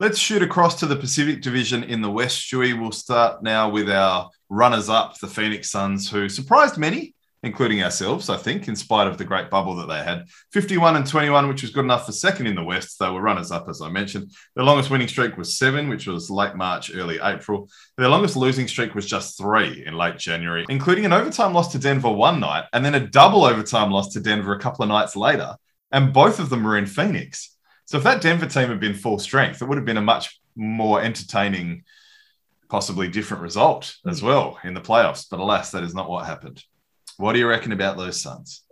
Let's shoot across to the Pacific Division in the West, Stewie. We'll start now with our runners up, the Phoenix Suns, who surprised many including ourselves, I think, in spite of the great bubble that they had. 51 and 21, which was good enough for second in the West. They were runners up, as I mentioned. Their longest winning streak was seven, which was late March, early April. Their longest losing streak was just three in late January, including an overtime loss to Denver one night and then a double overtime loss to Denver a couple of nights later. And both of them were in Phoenix. So if that Denver team had been full strength, it would have been a much more entertaining, possibly different result as hmm. well in the playoffs. But alas, that is not what happened. What do you reckon about those Suns?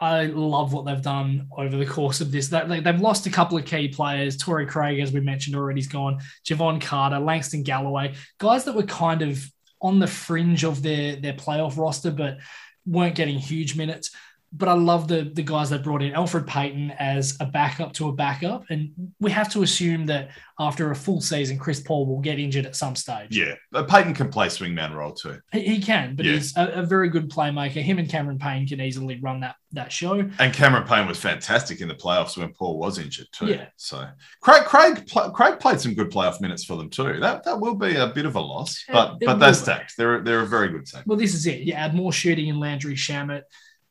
I love what they've done over the course of this. They, they've lost a couple of key players. Torrey Craig, as we mentioned already, is gone. Jevon Carter, Langston Galloway, guys that were kind of on the fringe of their, their playoff roster, but weren't getting huge minutes but I love the the guys they brought in. Elfrid Payton as a backup to a backup, and we have to assume that after a full season, Chris Paul will get injured at some stage. Yeah, but Payton can play swingman role too. He, he can, but Yeah. he's a, a very good playmaker. Him and Cameron Payne can easily run that that show. And Cameron Payne was fantastic in the playoffs when Paul was injured too. Yeah. So Craig Craig Craig played some good playoff minutes for them too. That that will be a bit of a loss, but it but they're stacked. They're they're a very good team. Well, this is it. You add more shooting in Landry Shamet.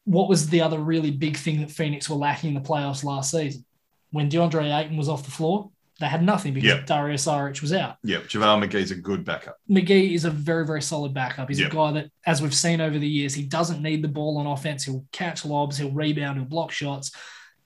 What was the other really big thing that Phoenix were lacking in the playoffs last season? When DeAndre Ayton was off the floor, they had nothing because Yeah. Dario Saric was out. Yep, JaVale McGee's a good backup. McGee is a very, very solid backup. He's Yep. a guy that, as we've seen over the years, he doesn't need the ball on offense. He'll catch lobs, he'll rebound, he'll block shots.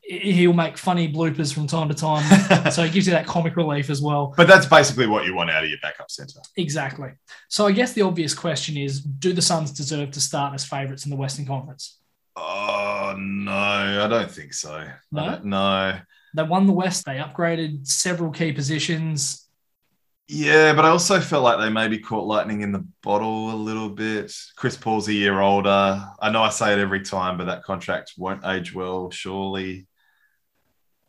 He- He'll make funny bloopers from time to time. so he gives you that comic relief as well. But that's basically what you want out of your backup center. Exactly. So I guess the obvious question is do the Suns deserve to start as favorites in the Western Conference? Oh no, I don't think so. No? no. They won the West, they upgraded several key positions. Yeah, but I also felt like they maybe caught lightning in the bottle a little bit. Chris Paul's a year older. I know I say it every time, but that contract won't age well, surely.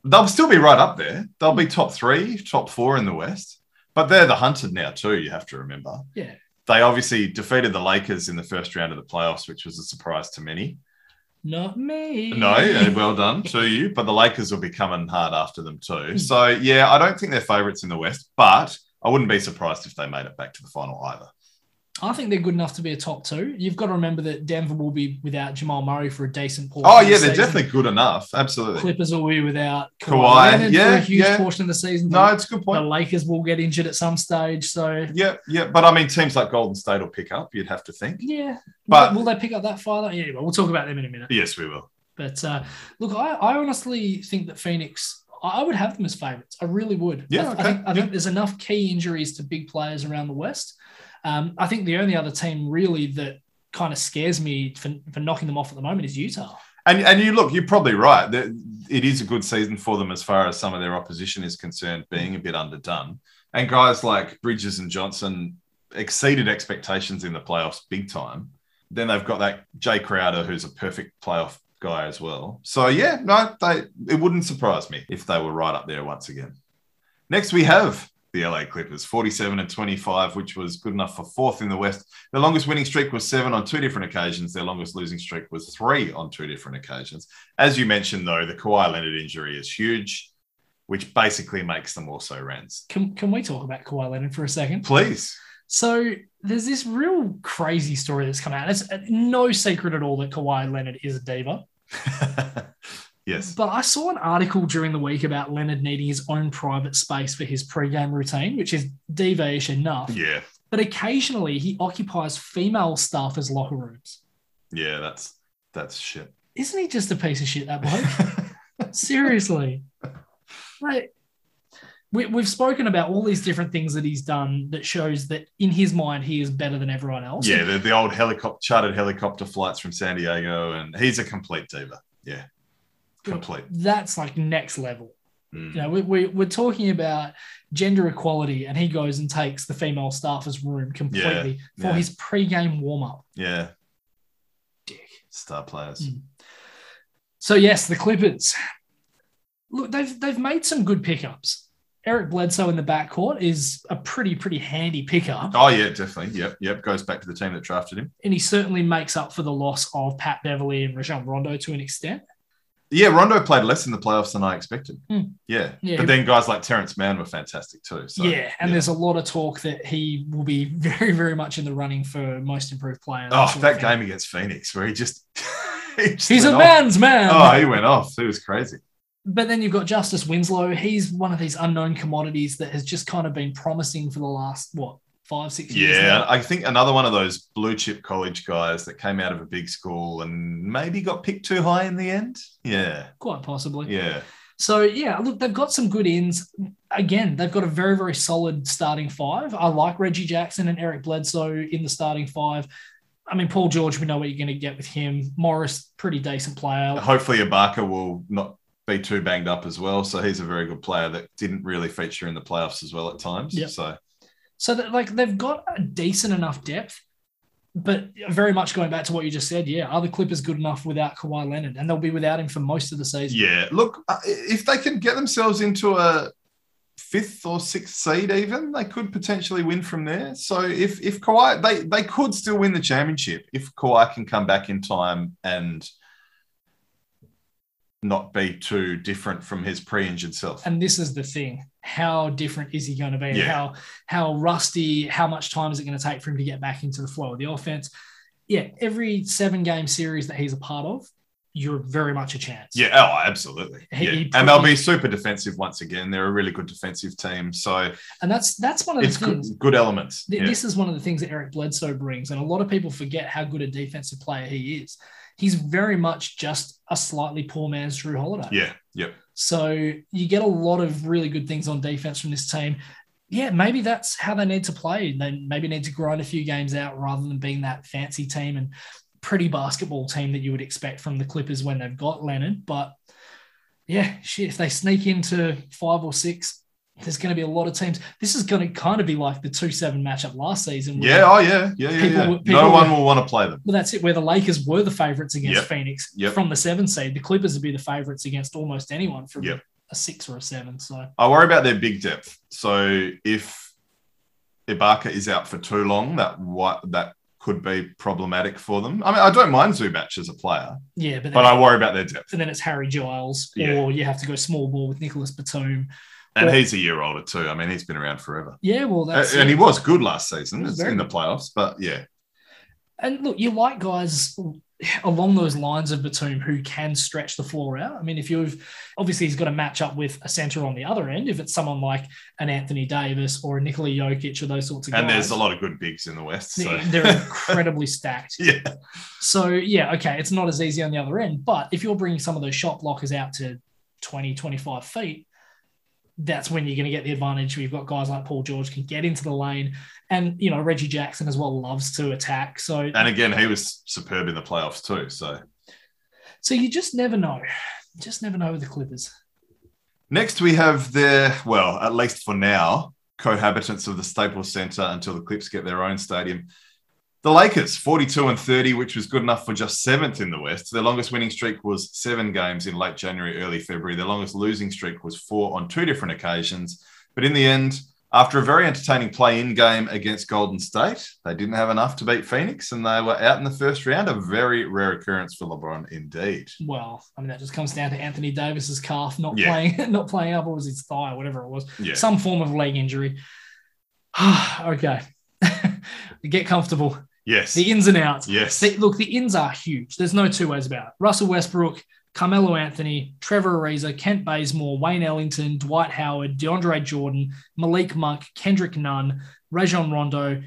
They'll still be right up there. They'll be top three, top four in the West. But they're the hunted now, too, you have to remember. Yeah. They obviously defeated the Lakers in the first round of the playoffs, which was a surprise to many. Not me. No, uh, well done to you. But the Lakers will be coming hard after them too. So yeah, I don't think they're favourites in the West, but I wouldn't be surprised if they made it back to the final either. I think they're good enough to be a top two. You've got to remember that Denver will be without Jamal Murray for a decent portion. Oh of the yeah, they're season. definitely good enough. Absolutely. Clippers will be without Kawhi, Kawhi, yeah, for a huge yeah. portion of the season. No, it's a good point. the. Lakers will get injured at some stage. So Yeah, yeah, but I mean, teams like Golden State will pick up. You'd have to think. yeah, But- will, they pick up that far? Yeah, but we'll talk about them in a minute. Yes, we will. But uh, look, I, I honestly think that Phoenix, I I would have them as favourites. I really would. Yeah, I, I okay, think, I yeah. think there's enough key injuries to big players around the West. Um, I think the only other team really that kind of scares me for, for knocking them off at the moment is Utah. And and you look, you're probably right. It is a good season for them as far as some of their opposition is concerned, being a bit underdone. And guys like Bridges and Johnson exceeded expectations in the playoffs big time. Then they've got that Jae Crowder, who's a perfect playoff guy as well. So yeah, no, they it wouldn't surprise me if they were right up there once again. Next, we have the LA Clippers, 47 and 25, which was good enough for fourth in the West. Their longest winning streak was seven on two different occasions. Their longest losing streak was three on two different occasions. As you mentioned, though, the Kawhi Leonard injury is huge, which basically makes them also rans. Can, can we talk about Kawhi Leonard for a second? Please. So there's this real crazy story that's come out. It's uh, no secret at all that Kawhi Leonard is a diva. yes. But I saw an article during the week about Leonard needing his own private space for his pre-game routine, which is diva-ish enough. Yeah. But occasionally he occupies female staff as locker rooms. Yeah, that's that's shit. Isn't he just a piece of shit, that bloke? Seriously. Like, we, we've spoken about all these different things that he's done that shows that in his mind he is better than everyone else. yeah, the, the old helicopter chartered helicopter flights from San Diego, and he's a complete diva. Yeah. Complete. That's like next level. Mm. You know, we, we, we're talking about gender equality, and he goes and takes the female staffer's room completely for yeah. his pre-game warm-up. Yeah. Dick. Star players. Mm. So yes, the Clippers. Look, they've they've made some good pickups. Eric Bledsoe in the backcourt is a pretty pretty handy pickup, Oh yeah, definitely. Yep, yep. Goes back to the team that drafted him. and he certainly makes up for the loss of Pat Beverley and Rajon Rondo to an extent. Yeah, Rondo played less in the playoffs than I expected. Hmm. Yeah. Yeah. But then guys like Terance Mann were fantastic too. So yeah, and there's a lot of talk that he will be very, very much in the running for most improved player. Oh, that game against Phoenix where he just, he just He's a off. man's man. Oh, he went off. It was crazy. But then you've got Justice Winslow. He's one of these unknown commodities that has just kind of been promising for the last, what, five, six years? Yeah, now? I think another one of those blue chip college guys that came out of a big school and maybe got picked too high in the end. Yeah, Quite possibly. yeah, So, yeah, look, they've got some good ins. Again, they've got a very, very solid starting five. I like Reggie Jackson and Eric Bledsoe in the starting five. I mean, Paul George, we know what you're going to get with him. Morris, pretty decent player. Hopefully, Ibaka will not be too banged up as well. So he's a very good player that didn't really feature in the playoffs as well at times. Yep. So So that like they've got a decent enough depth, but very much going back to what you just said, yeah, are the Clippers good enough without Kawhi Leonard? And they'll be without him for most of the season. yeah, look, uh, if they can get themselves into a fifth or sixth seed, even they could potentially win from there. So if if Kawhi, they they could still win the championship if Kawhi can come back in time and not be too different from his pre-injured self. And this is the thing. How different is he going to be? Yeah. How how rusty, how much time is it going to take for him to get back into the flow of the offense? Yeah, every seven game series that he's a part of, you're very much a chance. Yeah, oh, absolutely. He- yeah. he and they'll be super defensive once again. They're a really good defensive team. So And that's that's one of the good, things. good elements. Th- Yeah. This is one of the things that Eric Bledsoe brings, and a lot of people forget how good a defensive player he is. He's very much just a slightly poor man's Jrue Holiday. yeah, yep. So you get a lot of really good things on defense from this team. Yeah, maybe that's how they need to play. They maybe need to grind a few games out rather than being that fancy team and pretty basketball team that you would expect from the Clippers when they've got Leonard. But yeah, shit, if they sneak into five or six, there's going to be a lot of teams. This is going to kind of be like the 2 7 matchup last season. Yeah, oh yeah, yeah, yeah. People- yeah. people no one were- will want to play them. Well, that's it. Where the Lakers were the favorites against Yep. Phoenix Yep. from the seven seed, the Clippers would be the favorites against almost anyone from Yep. a six or a seven. So I worry about their big depth. So if Ibaka is out for too long, that what that could be problematic for them. I mean, I don't mind Zubac as a player, yeah, but then, but I worry about their depth. and then it's Harry Giles, Yeah. or you have to go small ball with Nicolas Batum. And Well- he's a year older too. I mean, he's been around forever. Yeah, well, that's and it. he was good last season in the playoffs, but yeah, And look, you like guys along those lines of Batum who can stretch the floor out. I mean, if you've obviously he's got to match up with a center on the other end. If it's someone like an Anthony Davis or a Nikola Jokic or those sorts of and guys, And there's a lot of good bigs in the West. So they're incredibly stacked. yeah, So yeah, okay, it's not as easy on the other end, but if you're bringing some of those shot blockers out to 20, 25 feet, that's when you're going to get the advantage. We've got guys like Paul George can get into the lane, and you know Reggie Jackson as well loves to attack. So and again, he was superb in the playoffs too. So so you just never know, just never know with the Clippers. next we have their well, at least for now, cohabitants of the Staples Center until the Clips get their own stadium. The Lakers, 42 and 30, which was good enough for just seventh in the West. Their longest winning streak was seven games in late January, early February. Their longest losing streak was four on two different occasions. But in the end, after a very entertaining play in game against Golden State, they didn't have enough to beat Phoenix and they were out in the first round. A very rare occurrence for LeBron indeed. Well, I mean that just comes down to Anthony Davis's calf not Yeah. playing, not playing up, or was his thigh, whatever it was, Yeah. some form of leg injury. okay, get comfortable. Yes. The ins and outs. Yes. The- look, the ins are huge. There's no two ways about it. Russell Westbrook, Carmelo Anthony, Trevor Ariza, Kent Bazemore, Wayne Ellington, Dwight Howard, DeAndre Jordan, Malik Monk, Kendrick Nunn, Rajon Rondo,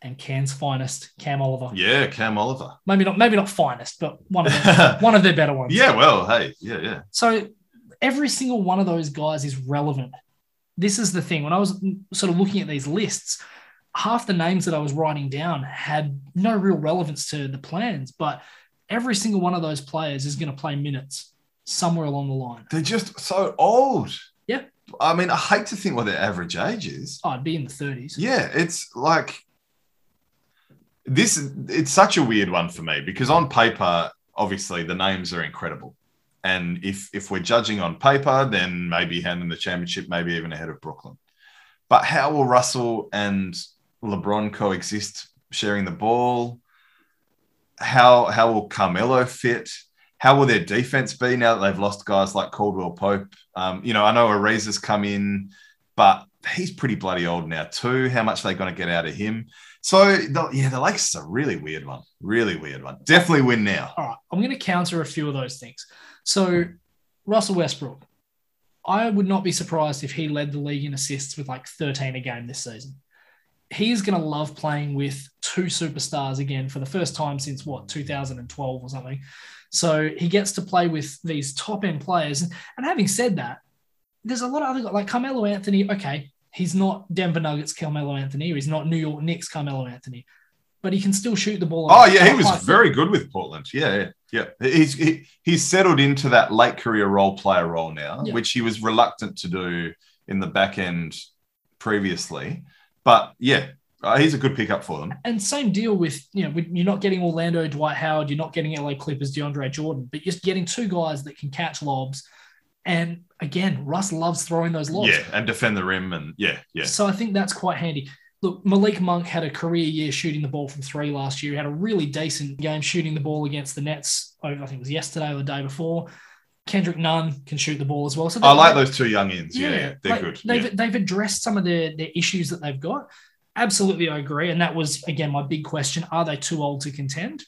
and Cairns' finest, Cam Oliver. Yeah, Cam Oliver. Maybe not, maybe not finest, but one of their, one of their better ones. Yeah, well, hey, yeah, yeah. So every single one of those guys is relevant. This is the thing. When I was sort of looking at these lists, half the names that I was writing down had no real relevance to the plans, but every single one of those players is going to play minutes somewhere along the line. They're just so old. Yeah. I mean, I hate to think what their average age is. Oh, I'd be in the 30s. Yeah, it's like this. It's such a weird one for me because on paper, obviously, the names are incredible, and if if we're judging on paper, then maybe handing the championship, maybe even ahead of Brooklyn. But how will Russell and LeBron coexist, sharing the ball? How how will Carmelo fit? How will their defense be now that they've lost guys like Caldwell Pope? Um, you know, I know Ariza's come in, but he's pretty bloody old now too. How much are they going to get out of him? So the, yeah, the Lakers is a really weird one. Really weird one. Definitely win now. All right, I'm going to counter a few of those things. So Russell Westbrook, I would not be surprised if he led the league in assists with like 13 a game this season. He's going to love playing with two superstars again for the first time since what 2012 or something. So he gets to play with these top end players. And having said that, there's a lot of other like Carmelo Anthony. Okay, he's not Denver Nuggets Carmelo Anthony, or he's not New York Knicks Carmelo Anthony, but he can still shoot the ball. Oh yeah, he was very good with Portland. Yeah, yeah, yeah. He's he, he's settled into that late career role player role now, yeah. which he was reluctant to do in the back end previously. But yeah, uh, he's a good pickup for them. And same deal with you know you're not getting Orlando Dwight Howard, you're not getting LA Clippers DeAndre Jordan, but you're getting two guys that can catch lobs. And again, Russ loves throwing those lobs. Yeah, and defend the rim, and yeah, yeah. So I think that's quite handy. Look, Malik Monk had a career year shooting the ball from three last year. He had a really decent game shooting the ball against the Nets. Over, I think it was yesterday or the day before. Kendrick Nunn can shoot the ball as well. So I like those two young ends. Yeah, yeah they're like, good. They've, yeah. they've addressed some of their, their issues that they've got. Absolutely, I agree. And that was, again, my big question. Are they too old to contend?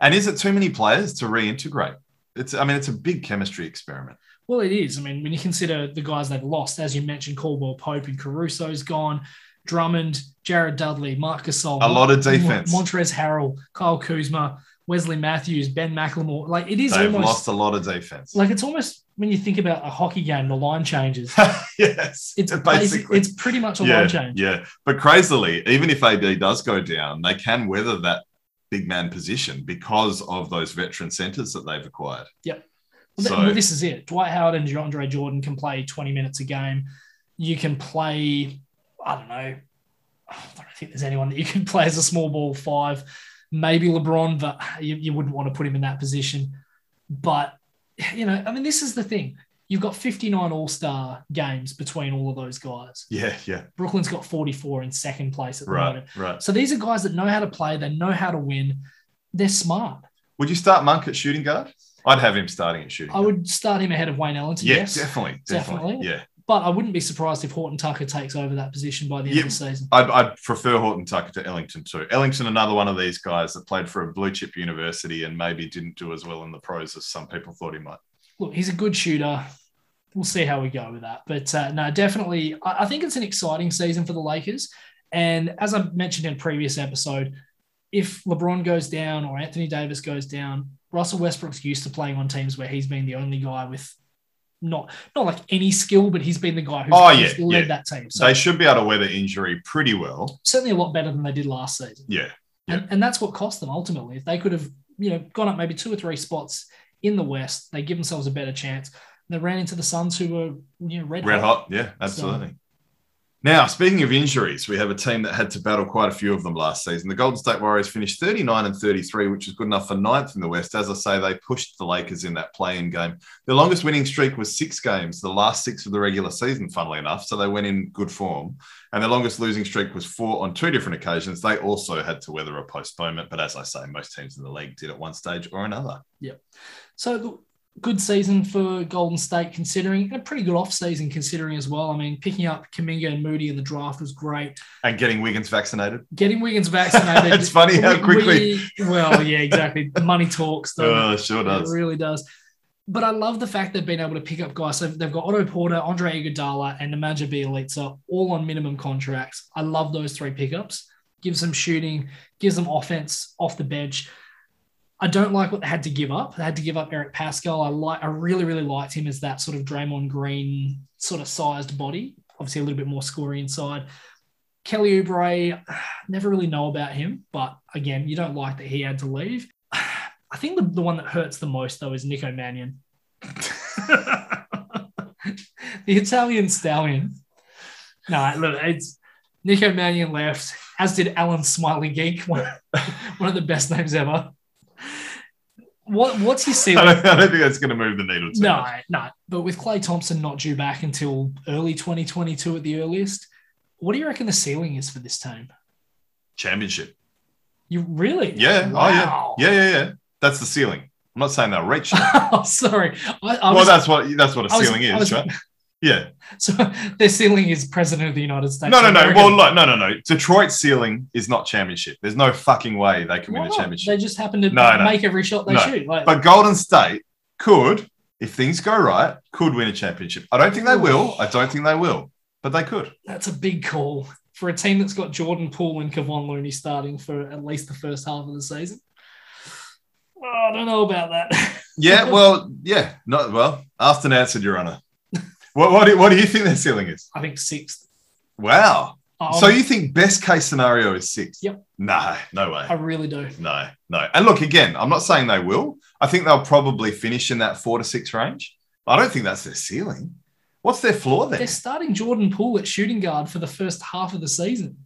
And is it too many players to reintegrate? It's, I mean, it's a big chemistry experiment. Well, it is. I mean, when you consider the guys they've lost, as you mentioned, Caldwell Pope and Caruso's gone, Drummond, Jared Dudley, Marc Gasol, a lot of defense, Montrezl Harrell, Kyle Kuzma, Wesley Matthews, Ben McLemore. Like it is They've almost lost a lot of defense. Like it's almost when you think about a hockey game, the line changes. yes, it's basically it's pretty much a yeah, line change. Yeah, but crazily, even if AD does go down, they can weather that big man position because of those veteran centers that they've acquired. Yep. So, well, this is it. Dwight Howard and DeAndre Jordan can play 20 minutes a game. You can play, I don't know, I don't think there's anyone that you can play as a small ball five. Maybe LeBron, but you, you wouldn't want to put him in that position. But, you know, I mean, this is the thing. You've got 59 All Star games between all of those guys. Yeah, yeah. Brooklyn's got 44 in second place at the right, moment. Right. So these are guys that know how to play. They know how to win. They're smart. Would you start Monk at shooting guard? I'd have him starting at shooting. I would start him ahead of Wayne Ellington. Yeah, yes, definitely, definitely, definitely. Yeah. But I wouldn't be surprised if Horton Tucker takes over that position by the end yeah, of the season. I'd, I'd, prefer Horton Tucker to Ellington too. Ellington, another one of these guys that played for a blue chip university and maybe didn't do as well in the pros as some people thought he might. Look, he's a good shooter. We'll see how we go with that. But uh, no, definitely, I, I think it's an exciting season for the Lakers. And as I mentioned in a previous episode, if LeBron goes down or Anthony Davis goes down, Russell Westbrook's used to playing on teams where he's been the only guy with not not like any skill, but he's been the guy who's, oh, yeah, who's led yeah. that team. So they should be able to weather injury pretty well. Certainly a lot better than they did last season. Yeah. yeah. And, and that's what cost them ultimately. If they could have, you know, gone up maybe two or three spots in the West, they give themselves a better chance. They ran into the Suns who were, you know, red, red hot. hot. Yeah, absolutely. So, now, speaking of injuries, we have a team that had to battle quite a few of them last season. The Golden State Warriors finished 39 and 33, which is good enough for ninth in the West. As I say, they pushed the Lakers in that play-in game. Their longest winning streak was six games, the last six of the regular season, funnily enough. So they went in good form. And their longest losing streak was four on two different occasions. They also had to weather a postponement, but as I say, most teams in the league did at one stage or another. Yep. So good season for Golden State, considering and a pretty good off season considering as well. I mean, picking up Kuminga and Moody in the draft was great, and getting Wiggins vaccinated. Getting Wiggins vaccinated. it's funny how quickly. We, well, yeah, exactly. Money talks. Though. Oh, sure does. It really does. But I love the fact they've been able to pick up guys. So they've got Otto Porter, Andre Iguodala, and Nemanja Bjelica all on minimum contracts. I love those three pickups. Gives them shooting, gives them offense off the bench. I don't like what they had to give up. They had to give up Eric Paschall. I like, I really, really liked him as that sort of Draymond Green sort of sized body. Obviously, a little bit more scoring inside. Kelly Oubre, never really know about him, but again, you don't like that he had to leave. I think the, the one that hurts the most though is Nico Mannion, the Italian stallion. No, look, it's Nico Mannion left, as did Alen Smailagić, one, one of the best names ever what what's his ceiling? I don't, I don't think that's going to move the needle. Too no, much. no. But with Klay Thompson not due back until early 2022 at the earliest, what do you reckon the ceiling is for this team? Championship. You really? Yeah. Wow. Oh yeah. Yeah, yeah, yeah. That's the ceiling. I'm not saying they'll reach oh, sorry. I, I well, was, that's what that's what a ceiling I is, was- right? Yeah. so their ceiling is president of the United States. No, no, no. America. Well, look, no, no, no. Detroit's ceiling is not championship. There's no fucking way they can Why win a championship. They just happen to No, no. make every shot they No. shoot. Like, But Golden State could, if things go right, could win a championship. I don't think they will. I don't think they will, but they could. that's a big call for a team that's got Jordan Poole and Kevon Looney starting for at least the first half of the season. Oh, I don't know about that. Yeah, well, yeah, not well. Asked and answered, Your Honor. What, what, do, what do you think their ceiling is? I think sixth. Wow. Oh, so you think best case scenario is six? Yep. No, no way. I really do. No, no. And look, again, I'm not saying they will. I think they'll probably finish in that four to six range. I don't think that's their ceiling. What's their floor then? They're starting Jordan Poole at shooting guard for the first half of the season.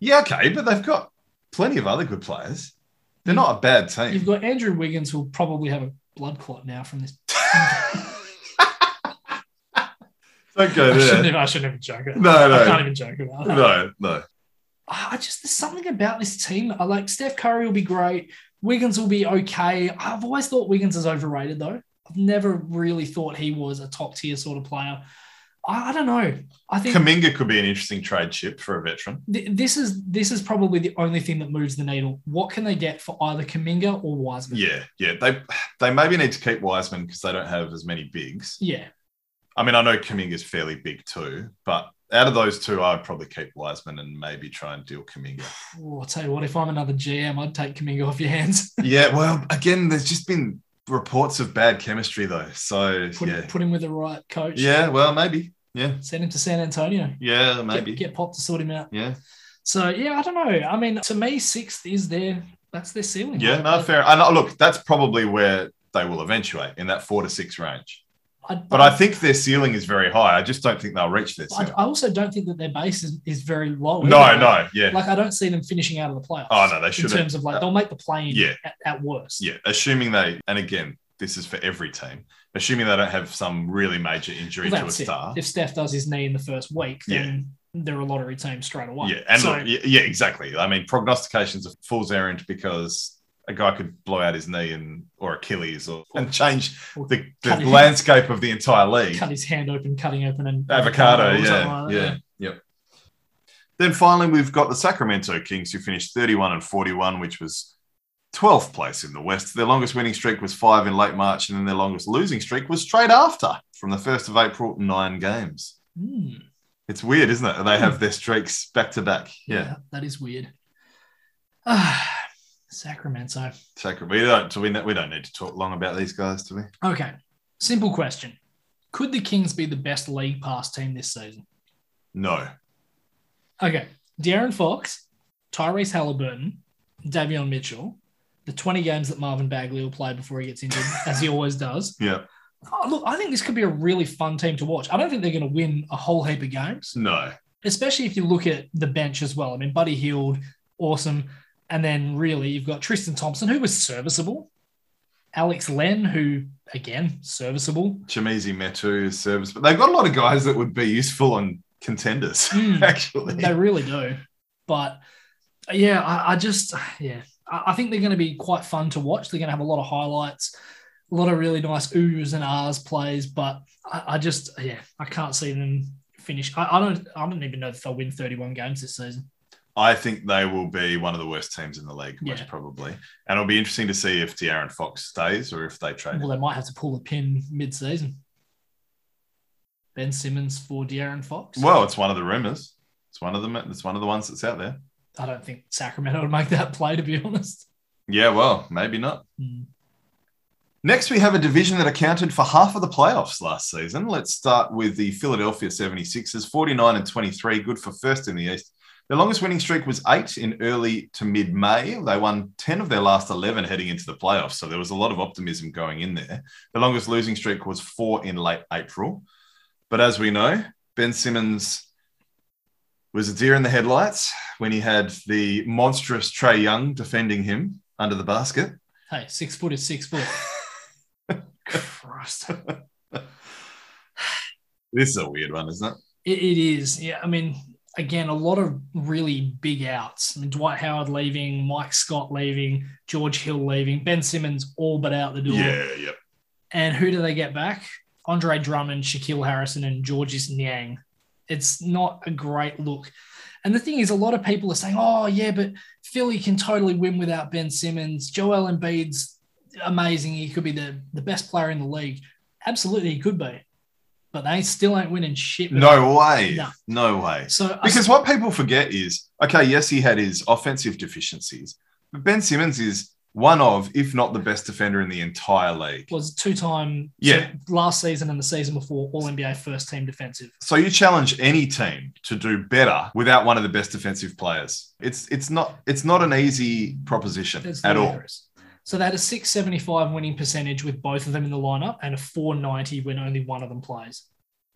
Yeah, okay, but they've got plenty of other good players. They're mm. not a bad team. You've got Andrew Wiggins, who'll probably have a blood clot now from this. Don't go I, shouldn't even, I shouldn't even joke about No, no. I can't even joke about that. No, no. I just there's something about this team. I like Steph Curry will be great. Wiggins will be okay. I've always thought Wiggins is overrated though. I've never really thought he was a top tier sort of player. I, I don't know. I think Kuminga could be an interesting trade chip for a veteran. th- this is this is probably the only thing that moves the needle. What can they get for either Kuminga or Wiseman? Yeah, yeah. They they maybe need to keep Wiseman because they don't have as many bigs. Yeah. I mean, I know Kuminga's fairly big too, but out of those two, I'd probably keep Wiseman and maybe try and deal Kuminga. Oh, I'll tell you what, if I'm another GM, I'd take Kuminga off your hands. yeah, well, again, there's just been reports of bad chemistry though. So Put, yeah, put him with the right coach. yeah. Well, maybe. Yeah, Send him to San Antonio. yeah, maybe. Get, Pop to sort him out. Yeah, So yeah, I don't know. I mean, to me, sixth is their that's their ceiling. yeah. Like, No, fair. And uh, look, that's probably where they will eventuate in that four to six range. I, But I think their ceiling is very high. I just don't think they'll reach this. I. I also don't think that their base is, is very low. No, either. no, yeah, Like I don't see them finishing out of the playoffs. Oh, no, they shouldn't. terms of like they'll make the play in Yeah. at, at worst. yeah. Assuming they, and again, this is for every team. Assuming they don't have some really major injury Well, to a that's it. star. If Steph does his knee in the first week, then they're a lottery team straight away. Yeah, and so, look, yeah, yeah, exactly. I mean, prognostication's a fool's errand because a guy could blow out his knee and or Achilles or and change the, the landscape of the entire league. cut his hand open, cutting open an Avocado, yeah, like yeah, yep. Then finally, we've got the Sacramento Kings who finished 31 and 41, which was 12th place in the West. Their longest winning streak was five in late March, and then their longest losing streak was straight after from the 1st of April, nine games. Hmm. It's weird, isn't it? They have their streaks back to back. Yeah. that is weird. Sacramento. Sacramento. We don't, so we, we don't need to talk long about these guys, do we? Okay, simple question: Could the Kings be the best league pass team this season? No. Okay, De'Aaron Fox, Tyrese Halliburton, Davion Mitchell, the 20 games that Marvin Bagley will play before he gets injured, as he always does. Yeah. Oh, look, I think this could be a really fun team to watch. I don't think they're going to win a whole heap of games, No. especially if you look at the bench as well. I mean, Buddy Hield, awesome. And then really, you've got Tristan Thompson, who was serviceable. Alex Len, who, again, serviceable. Chimezie Metu is service, but they've got a lot of guys that would be useful on contenders, Mm. actually. They really do. But yeah, I, I just, yeah, I, I think they're going to be quite fun to watch. They're going to have a lot of highlights, a lot of really nice oohs and ahs plays. But I, I just, yeah, I can't see them finish. I, I don't, I don't even know if they'll win 31 games this season. I think they will be one of the worst teams in the league, most probably. And it'll be interesting to see if De'Aaron Fox stays or if they trade Well, him. they might have to pull a pin mid-season. Ben Simmons for De'Aaron Fox. Well, it's one of the rumors. It's one of them. It's one of the ones that's out there. I don't think Sacramento would make that play, to be honest. Yeah, well, maybe not. Hmm. Next, we have a division that accounted for half of the playoffs last season. Let's start with the Philadelphia 76ers, 49 and 23, good for first in the East. Their longest winning streak was eight in early to mid May. They won 10 of their last 11 heading into the playoffs. So there was a lot of optimism going in there. The longest losing streak was four in late April. But as we know, Ben Simmons was a deer in the headlights when he had the monstrous Trae Young defending him under the basket. Hey, six foot is six foot. Christ. This is a weird one, isn't it? It, it is. Yeah. I mean, again, a lot of really big outs. I mean, Dwight Howard leaving, Mike Scott leaving, George Hill leaving, Ben Simmons all but out the door. Yeah, yep. And who do they get back? Andre Drummond, Shaquille Harrison, and Georges Niang. It's not a great look. And the thing is, a lot of people are saying, oh, yeah, but Philly can totally win without Ben Simmons. Joel Embiid's amazing. He could be the, the best player in the league. Absolutely, he could be. But they still ain't winning shit. No way. No. No way. So Because what people forget is, okay, yes, he had his offensive deficiencies, but Ben Simmons is one of, if not the best defender in the entire league. was two time Yeah. last season and the season before All NBA first team defensive. So you challenge any team to do better without one of the best defensive players. It's it's not it's not an easy proposition It's at all. ludicrous. So they had a 675 winning percentage with both of them in the lineup and a 490 when only one of them plays.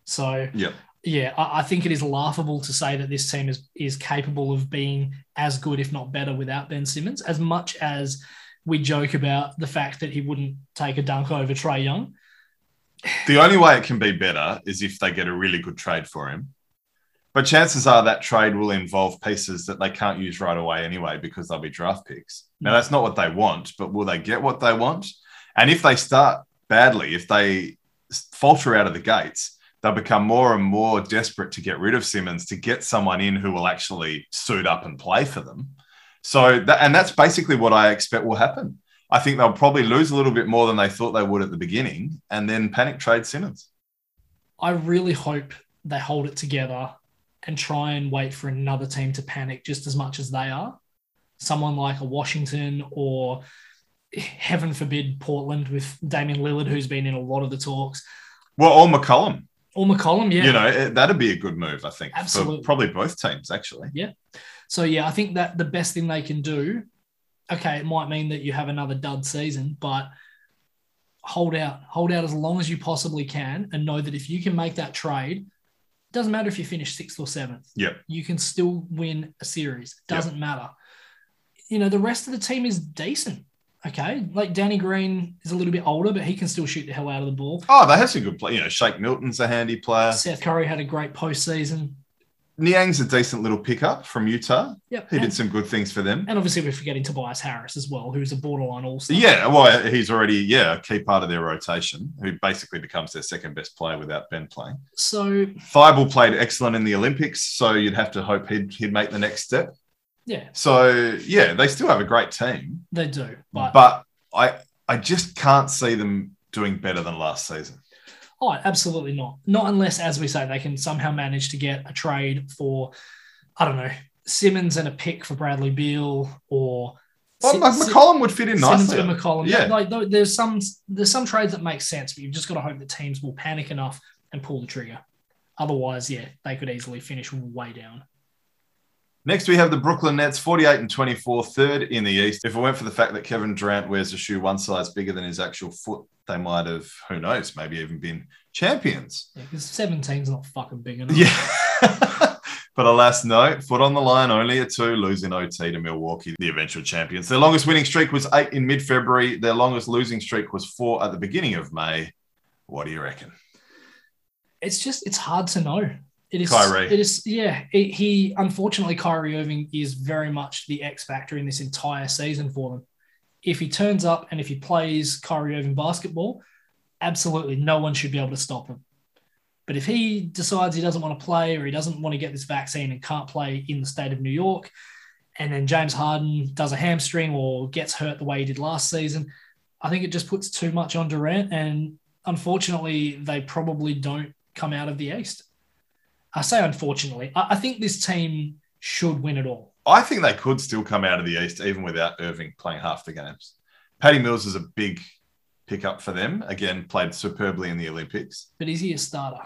So Yep. yeah, I, I think it is laughable to say that this team is is capable of being as good, if not better, without Ben Simmons. As much as we joke about the fact that he wouldn't take a dunk over Trae Young, The only way it can be better is if they get a really good trade for him. But chances are that trade will involve pieces that they can't use right away anyway because they'll be draft picks. Now, that's not what they want, but will they get what they want? And if they start badly, if they falter out of the gates, they'll become more and more desperate to get rid of Simmons to get someone in who will actually suit up and play for them. So, that, and that's basically what I expect will happen. I think they'll probably lose a little bit more than they thought they would at the beginning and then panic trade Simmons. I really hope they hold it together and try and wait for another team to panic just as much as they are. Someone like a Washington or heaven forbid Portland with Damian Lillard, who's been in a lot of the talks, Well, or McCollum, or McCollum. Yeah. you know, that'd be a good move, I think, Absolutely. probably both teams, actually. Yeah. So yeah, I think that the best thing they can do, okay, it might mean that you have another dud season, but hold out, hold out as long as you possibly can, and know that if you can make that trade, doesn't matter if you finish sixth or seventh. Yep. You can still win a series. Yep. Doesn't matter. You know, the rest of the team is decent. Okay. Like Danny Green is a little bit older, but he can still shoot the hell out of the ball. Oh, they have some good play. You know, Shake Milton's a handy player. Seth Curry had a great postseason. Niang's a decent little pickup from Utah. Yep. He And, did some good things for them. and obviously, we're forgetting Tobias Harris as well, who's a borderline all star. Yeah, well, he's already yeah a key part of their rotation. Who basically becomes their second best player without Ben playing. So Thybulle played excellent in the Olympics, so you'd have to hope he'd he'd make the next step. yeah, So yeah, they still have a great team, they do. But, but I I just can't see them doing better than last season. Oh, absolutely not. Not unless, as we say, they can somehow manage to get a trade for, I don't know, Simmons and a pick for Bradley Beal or. Well, Si- Mc- Si- McCollum would fit in Simmons nicely. and McCollum. Yeah. Like there's some there's some trades that make sense, but you've just got to hope that teams will panic enough and pull the trigger. Otherwise, yeah, they could easily finish way down. Next, we have the Brooklyn Nets, 48 and 24, third in the East. If it weren't for the fact that Kevin Durant wears a shoe one size bigger than his actual foot, they might have, who knows, maybe even been champions. Yeah, because 17's not fucking big enough. Yeah. but alas, no. Foot on the line, only a two, losing OT to Milwaukee, the eventual champions. Their longest winning streak was eight in mid February. Their longest losing streak was four at the beginning of May. What do you reckon? it's just it's hard to know. It is Kyrie. It is yeah. It, he unfortunately Kyrie Irving is very much the X factor in this entire season for them. If he turns up and if he plays Kyrie Irving basketball, absolutely no one should be able to stop him. But if he decides he doesn't want to play or he doesn't want to get this vaccine and can't play in the state of New York, and then James Harden does a hamstring or gets hurt the way he did last season, I think it just puts too much on Durant. And unfortunately, they probably don't come out of the East. I say unfortunately. I, I think this team should win it all. I think they could still come out of the East even without Irving playing half the games. Patty Mills is a big pickup for them. Again, played superbly in the Olympics. But is he a starter?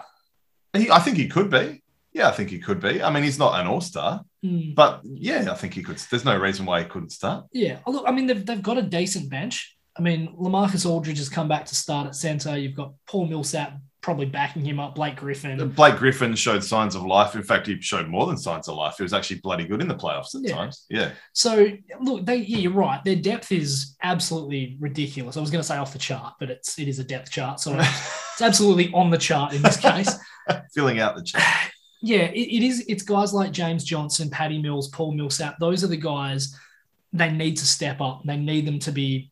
He, I think he could be. Yeah, I think he could be. I mean, he's not an all star, Hmm. but yeah, I think he could. There's no reason why he couldn't start. Yeah. Oh, Look, I mean, they've, they've got a decent bench. I mean, Lamarcus Aldridge has come back to start at center. You've got Paul Millsap probably backing him up, Blake Griffin. Blake Griffin showed signs of life. In fact, he showed more than signs of life. He was actually bloody good in the playoffs at Yeah. times. Yeah. So, look, they, yeah, you're right. Their depth is absolutely ridiculous. I was going to say off the chart, but it's it is a depth chart. So it's absolutely on the chart in this case. Filling out the chart. yeah, it, it is. It's guys like James Johnson, Patty Mills, Paul Millsap. Those are the guys they need to step up. They need them to be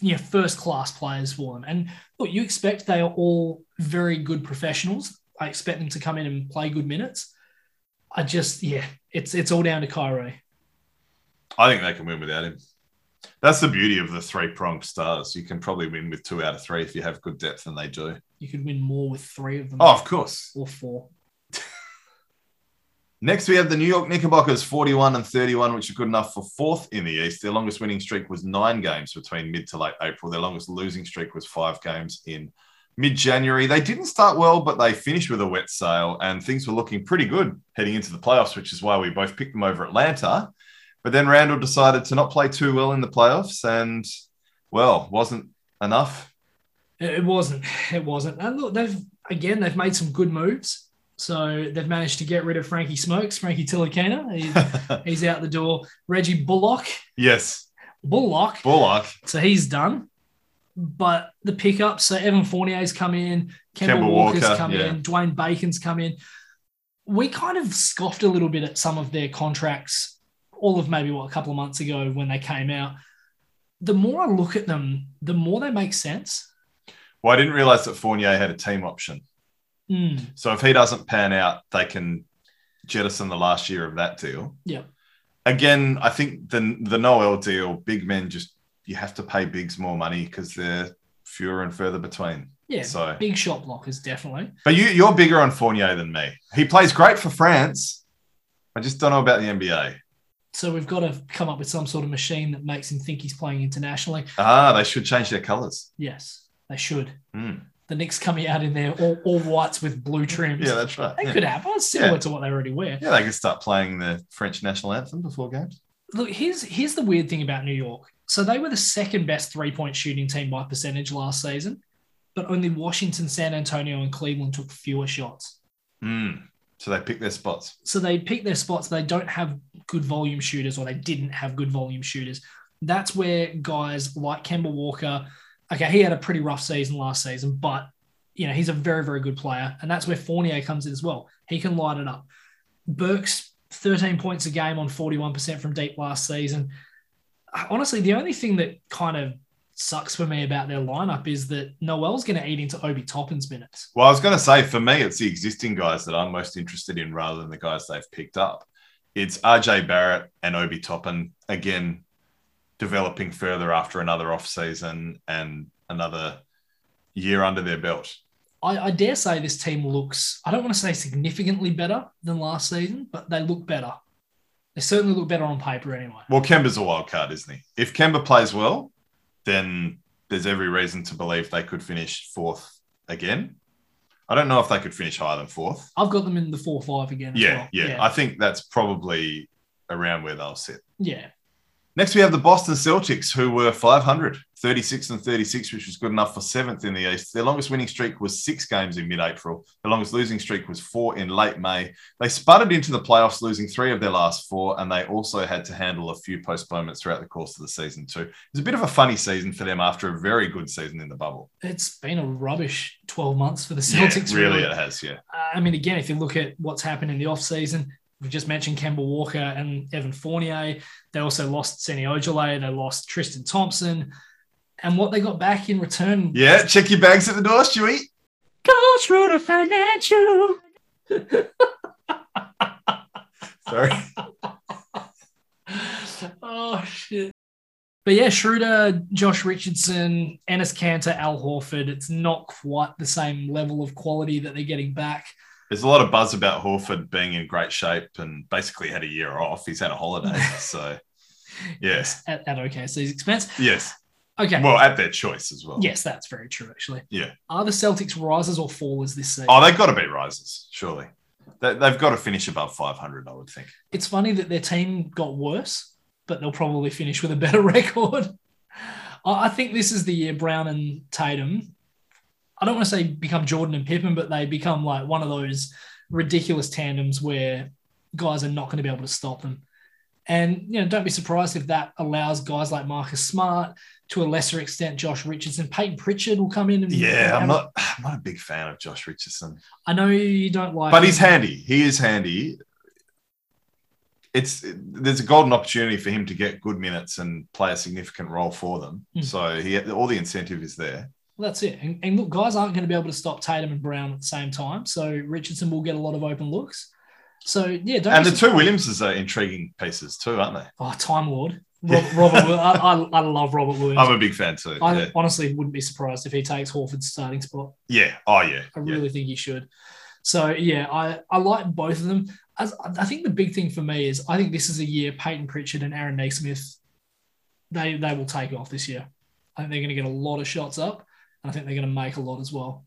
you know, first class players for them. And look, you expect they are all very good professionals. I expect them to come in and play good minutes. I just, yeah, it's it's all down to Kyrie. I think they can win without him. That's the beauty of the three pronged stars. You can probably win with two out of three if you have good depth, and they do. You could win more with three of them. Oh, of course. Or four. Next, we have the New York Knickerbockers, 41 and 31, which are good enough for fourth in the East. Their longest winning streak was nine games between mid to late April. Their longest losing streak was five games in mid January. They didn't start well, but they finished with a wet sail, and things were looking pretty good heading into the playoffs, which is why we both picked them over Atlanta. But then Randle decided to not play too well in the playoffs, and well, wasn't enough. It wasn't. It wasn't. And look, they've again they've made some good moves. So they've managed to get rid of Frankie Smokes, Frankie Ntilikina. He's, he's out the door. Reggie Bullock. Yes. Bullock. Bullock. So he's done. But the pickups, so Evan Fournier's come in, Kemba, Kemba Walker's Walker, come yeah. in, Dwayne Bacon's come in. We kind of scoffed a little bit at some of their contracts, all of maybe what a couple of months ago when they came out. The more I look at them, the more they make sense. Well, I didn't realize that Fournier had a team option. Mm, So if he doesn't pan out, they can jettison the last year of that deal. yeah. Again, I think the the Noel deal, big men just you have to pay bigs more money because they're fewer and further between. Yeah. So- big shot blockers, definitely. But you you're bigger on Fournier than me. He plays great for France. I just don't know about the NBA. So we've got to come up with some sort of machine that makes him think he's playing internationally. Ah, they should change their colours. Yes, they should. Hmm. The Knicks coming out in there all, all whites with blue trims. Yeah, that's right. that Yeah. could happen. It's similar Yeah. to what they already wear. yeah, they could start playing the French national anthem before games. Look, here's here's the weird thing about New York. So they were the second best three point shooting team by percentage last season, but only Washington, San Antonio, and Cleveland took fewer shots. Hmm. So they pick their spots. So they pick their spots. They don't have good volume shooters, or they didn't have good volume shooters. That's where guys like Kemba Walker, okay, he had a pretty rough season last season, but you know he's a very very good player, and that's where Fournier comes in as well. He can light it up. Burks, 13 points a game on 41% from deep last season. Honestly, the only thing that kind of sucks for me about their lineup is that Noel's going to eat into Obi Toppin's minutes. Well, I was going to say, for me, it's the existing guys that I'm most interested in rather than the guys they've picked up. It's RJ Barrett and Obi Toppin, again, developing further after another off season and another year under their belt. I, I dare say this team looks, I don't want to say significantly better than last season, but they look better. They certainly look better on paper anyway. Well, Kemba's a wild card, isn't he? If Kemba plays well, then there's every reason to believe they could finish fourth again. I don't know if they could finish higher than fourth. I've got them in the 4 5 again. as Yeah, well. yeah, I think that's probably around where they'll sit. yeah. Next, we have the Boston Celtics, who were 500, 36 and 36, which was good enough for seventh in the East. Their longest winning streak was six games in mid April. Their longest losing streak was four in late May. They sputtered into the playoffs, losing three of their last four, and they also had to handle a few postponements throughout the course of the season, too. It was a bit of a funny season for them after a very good season in the bubble. It's been a rubbish 12 months for the Yeah, Celtics. really, it has, yeah. Uh, I mean, again, if you look at what's happened in the offseason, we just mentioned Kemba Walker and Evan Fournier. They also lost Semi Ojeleye. They lost Tristan Thompson. And what they got back in return. Yeah, check your bags at the door, Stewie. Coach Ruder Financial. Sorry. oh, shit. But yeah, Schroeder, Josh Richardson, Enes Kanter, Al Horford. It's not quite the same level of quality that they're getting back. There's a lot of buzz about Horford being in great shape and basically had a year off. He's had a holiday. So, yes. At, at OKC's expense. Yes. Okay. Well, at their choice as well. yes, that's very true, actually. Yeah. Are the Celtics risers or fallers this season? Oh, they've got to be risers, surely. They, they've got to finish above 500, I would think. it's funny that their team got worse, but they'll probably finish with a better record. I I think this is the year Brown and Tatum. I don't want to say become Jordan and Pippen, but they become like one of those ridiculous tandems where guys are not going to be able to stop them. And you know, don't be surprised if that allows guys like Marcus Smart, to a lesser extent, Josh Richardson, Peyton Pritchard will come in and Yeah, I'm not. I'm not a big fan of Josh Richardson, I know you don't like, but he's handy. He is handy. It's there's a golden opportunity for him to get good minutes and play a significant role for them. Hmm. So he all the incentive is there. Well, that's it. And, and look, guys aren't going to be able to stop Tatum and Brown at the same time. So Richardson will get a lot of open looks. So yeah, don't And the two. Williamses are intriguing pieces too, aren't they? Oh, Time Lord. Rob, Robert, I, I, I love Robert Williams. I'm a big fan too. I yeah. honestly wouldn't be surprised if he takes Horford's starting spot. yeah. Oh yeah. I yeah. really think he should. So yeah, I, I like both of them. As, I think the big thing for me is I think this is a year Peyton Pritchard and Aaron Nesmith, they they will take off this year. I think they're going to get a lot of shots up, and I think they're going to make a lot as well.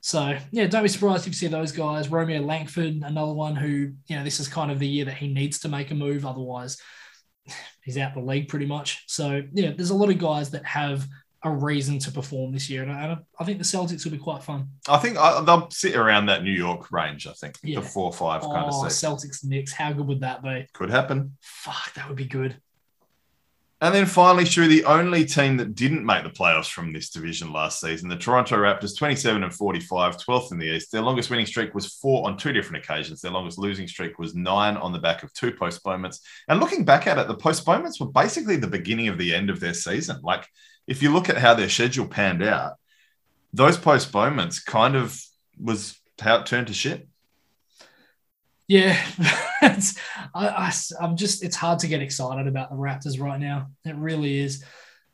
So yeah, don't be surprised if you see those guys. Romeo Langford, another one who you know this is kind of the year that he needs to make a move. Otherwise, he's out the league pretty much. So yeah, there's a lot of guys that have a reason to perform this year, and I, I think the Celtics will be quite fun. I think I, they'll sit around that New York range. I think Yeah. the four or five kind Oh, of set Celtics Knicks. How good would that be? could happen. Fuck, that would be good. And then finally, Shu, the only team that didn't make the playoffs from this division last season, the Toronto Raptors, 27 and 45, 12th in the East. Their longest winning streak was four on two different occasions. Their longest losing streak was nine on the back of two postponements. And looking back at it, the postponements were basically the beginning of the end of their season. Like, if you look at how their schedule panned out, those postponements kind of was how it turned to shit. Yeah, it's, I, I, am just. It's hard to get excited about the Raptors right now. It really is.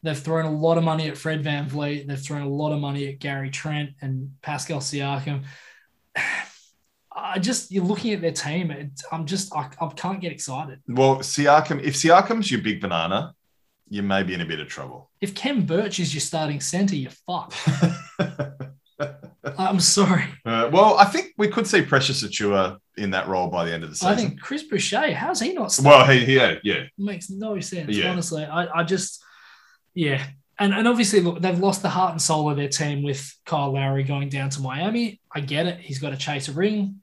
They've thrown a lot of money at Fred VanVleet. They've thrown a lot of money at Gary Trent and Pascal Siakam. I just you're looking at their team. It, I'm just I, I can't get excited. Well, Siakam, if Siakam's your big banana, you may be in a bit of trouble. If Khem Birch is your starting center, you're fucked. I'm sorry. Uh, well, I think we could see Precious Achiuwa in that role by the end of the season. I think Chris Boucher, how's he not starting? Well, he, yeah, yeah. makes no sense. Yeah. Honestly, I, I just, yeah. And, and obviously, look, they've lost the heart and soul of their team with Kyle Lowry going down to Miami. I get it. He's got to chase a ring.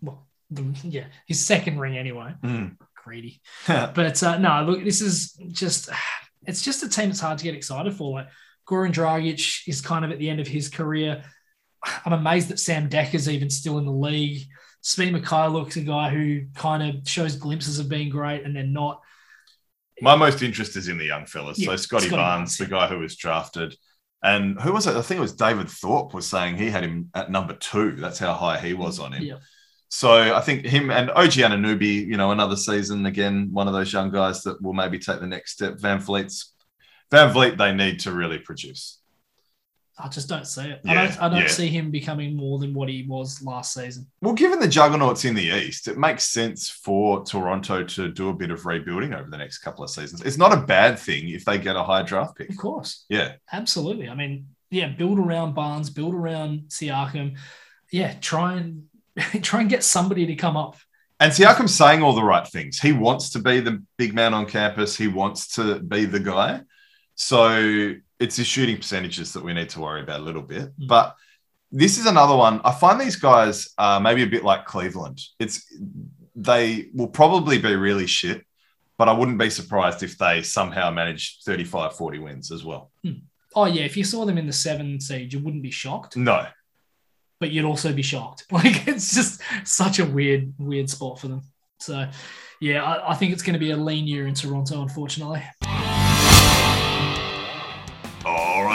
Well, the, yeah, his second ring anyway. Mm. Greedy. But uh, no, look, this is just, it's just a team that's hard to get excited for. Like Goran Dragic is kind of at the end of his career. I'm amazed that Sam Dekker's even still in the league. Speed McKay looks a guy who kind of shows glimpses of being great and then not. My most interest is in the young fellas. Yeah, so Scottie, Scottie Barnes, Barnes, the guy who was drafted, and who was it? I think it was David Thorpe was saying he had him at number two. That's how high he was on him. Yeah. So I think him and OG Anunoby, you know, another season again, one of those young guys that will maybe take the next step. VanVleet's Van Vliet, they need to really produce. I just don't see it. Yeah, I don't. I don't yeah. see him becoming more than what he was last season. Well, given the juggernauts in the East, it makes sense for Toronto to do a bit of rebuilding over the next couple of seasons. It's not a bad thing if they get a high draft pick. Of course, Yeah. absolutely. I mean, yeah, build around Barnes, build around Siakam. Yeah, try and try and get somebody to come up. And Siakam's saying all the right things. He wants to be the big man on campus. He wants to be the guy. So it's his shooting percentages that we need to worry about a little bit. Mm. But this is another one. I find these guys uh, maybe a bit like Cleveland. It's they will probably be really shit, but I wouldn't be surprised if they somehow manage 35, 40 wins as well. Oh yeah, if you saw them in the seven seed, you wouldn't be shocked, No. but you'd also be shocked. Like it's just such a weird, weird spot for them. So, yeah, I, I think it's going to be a lean year in Toronto, unfortunately.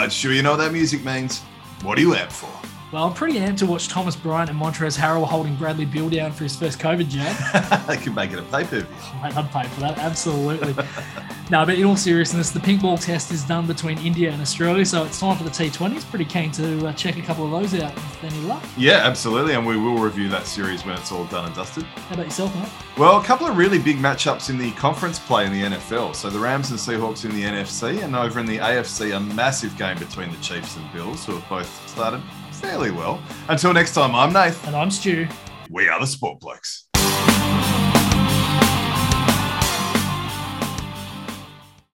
Right, sure. You know what that music means. What are you up for? Well, I'm pretty amped to watch Thomas Bryant and Montrezl Harrell holding Bradley Beal down for his first COVID jab. they could make it a pay per view. Mate, I'd pay for that, absolutely. no, but in all seriousness, the pink ball test is done between India and Australia, so it's time for the T20s. Pretty keen to uh, check a couple of those out with any luck. Yeah, absolutely. And we will review that series when it's all done and dusted. How about yourself, mate? Well, a couple of really big matchups in the conference play in the NFL. So the Rams and Seahawks in the NFC, and over in the AFC, a massive game between the Chiefs and Bills, who have both started fairly well. Until next time, I'm Nath. And I'm Stu. We are the Sport Blokes.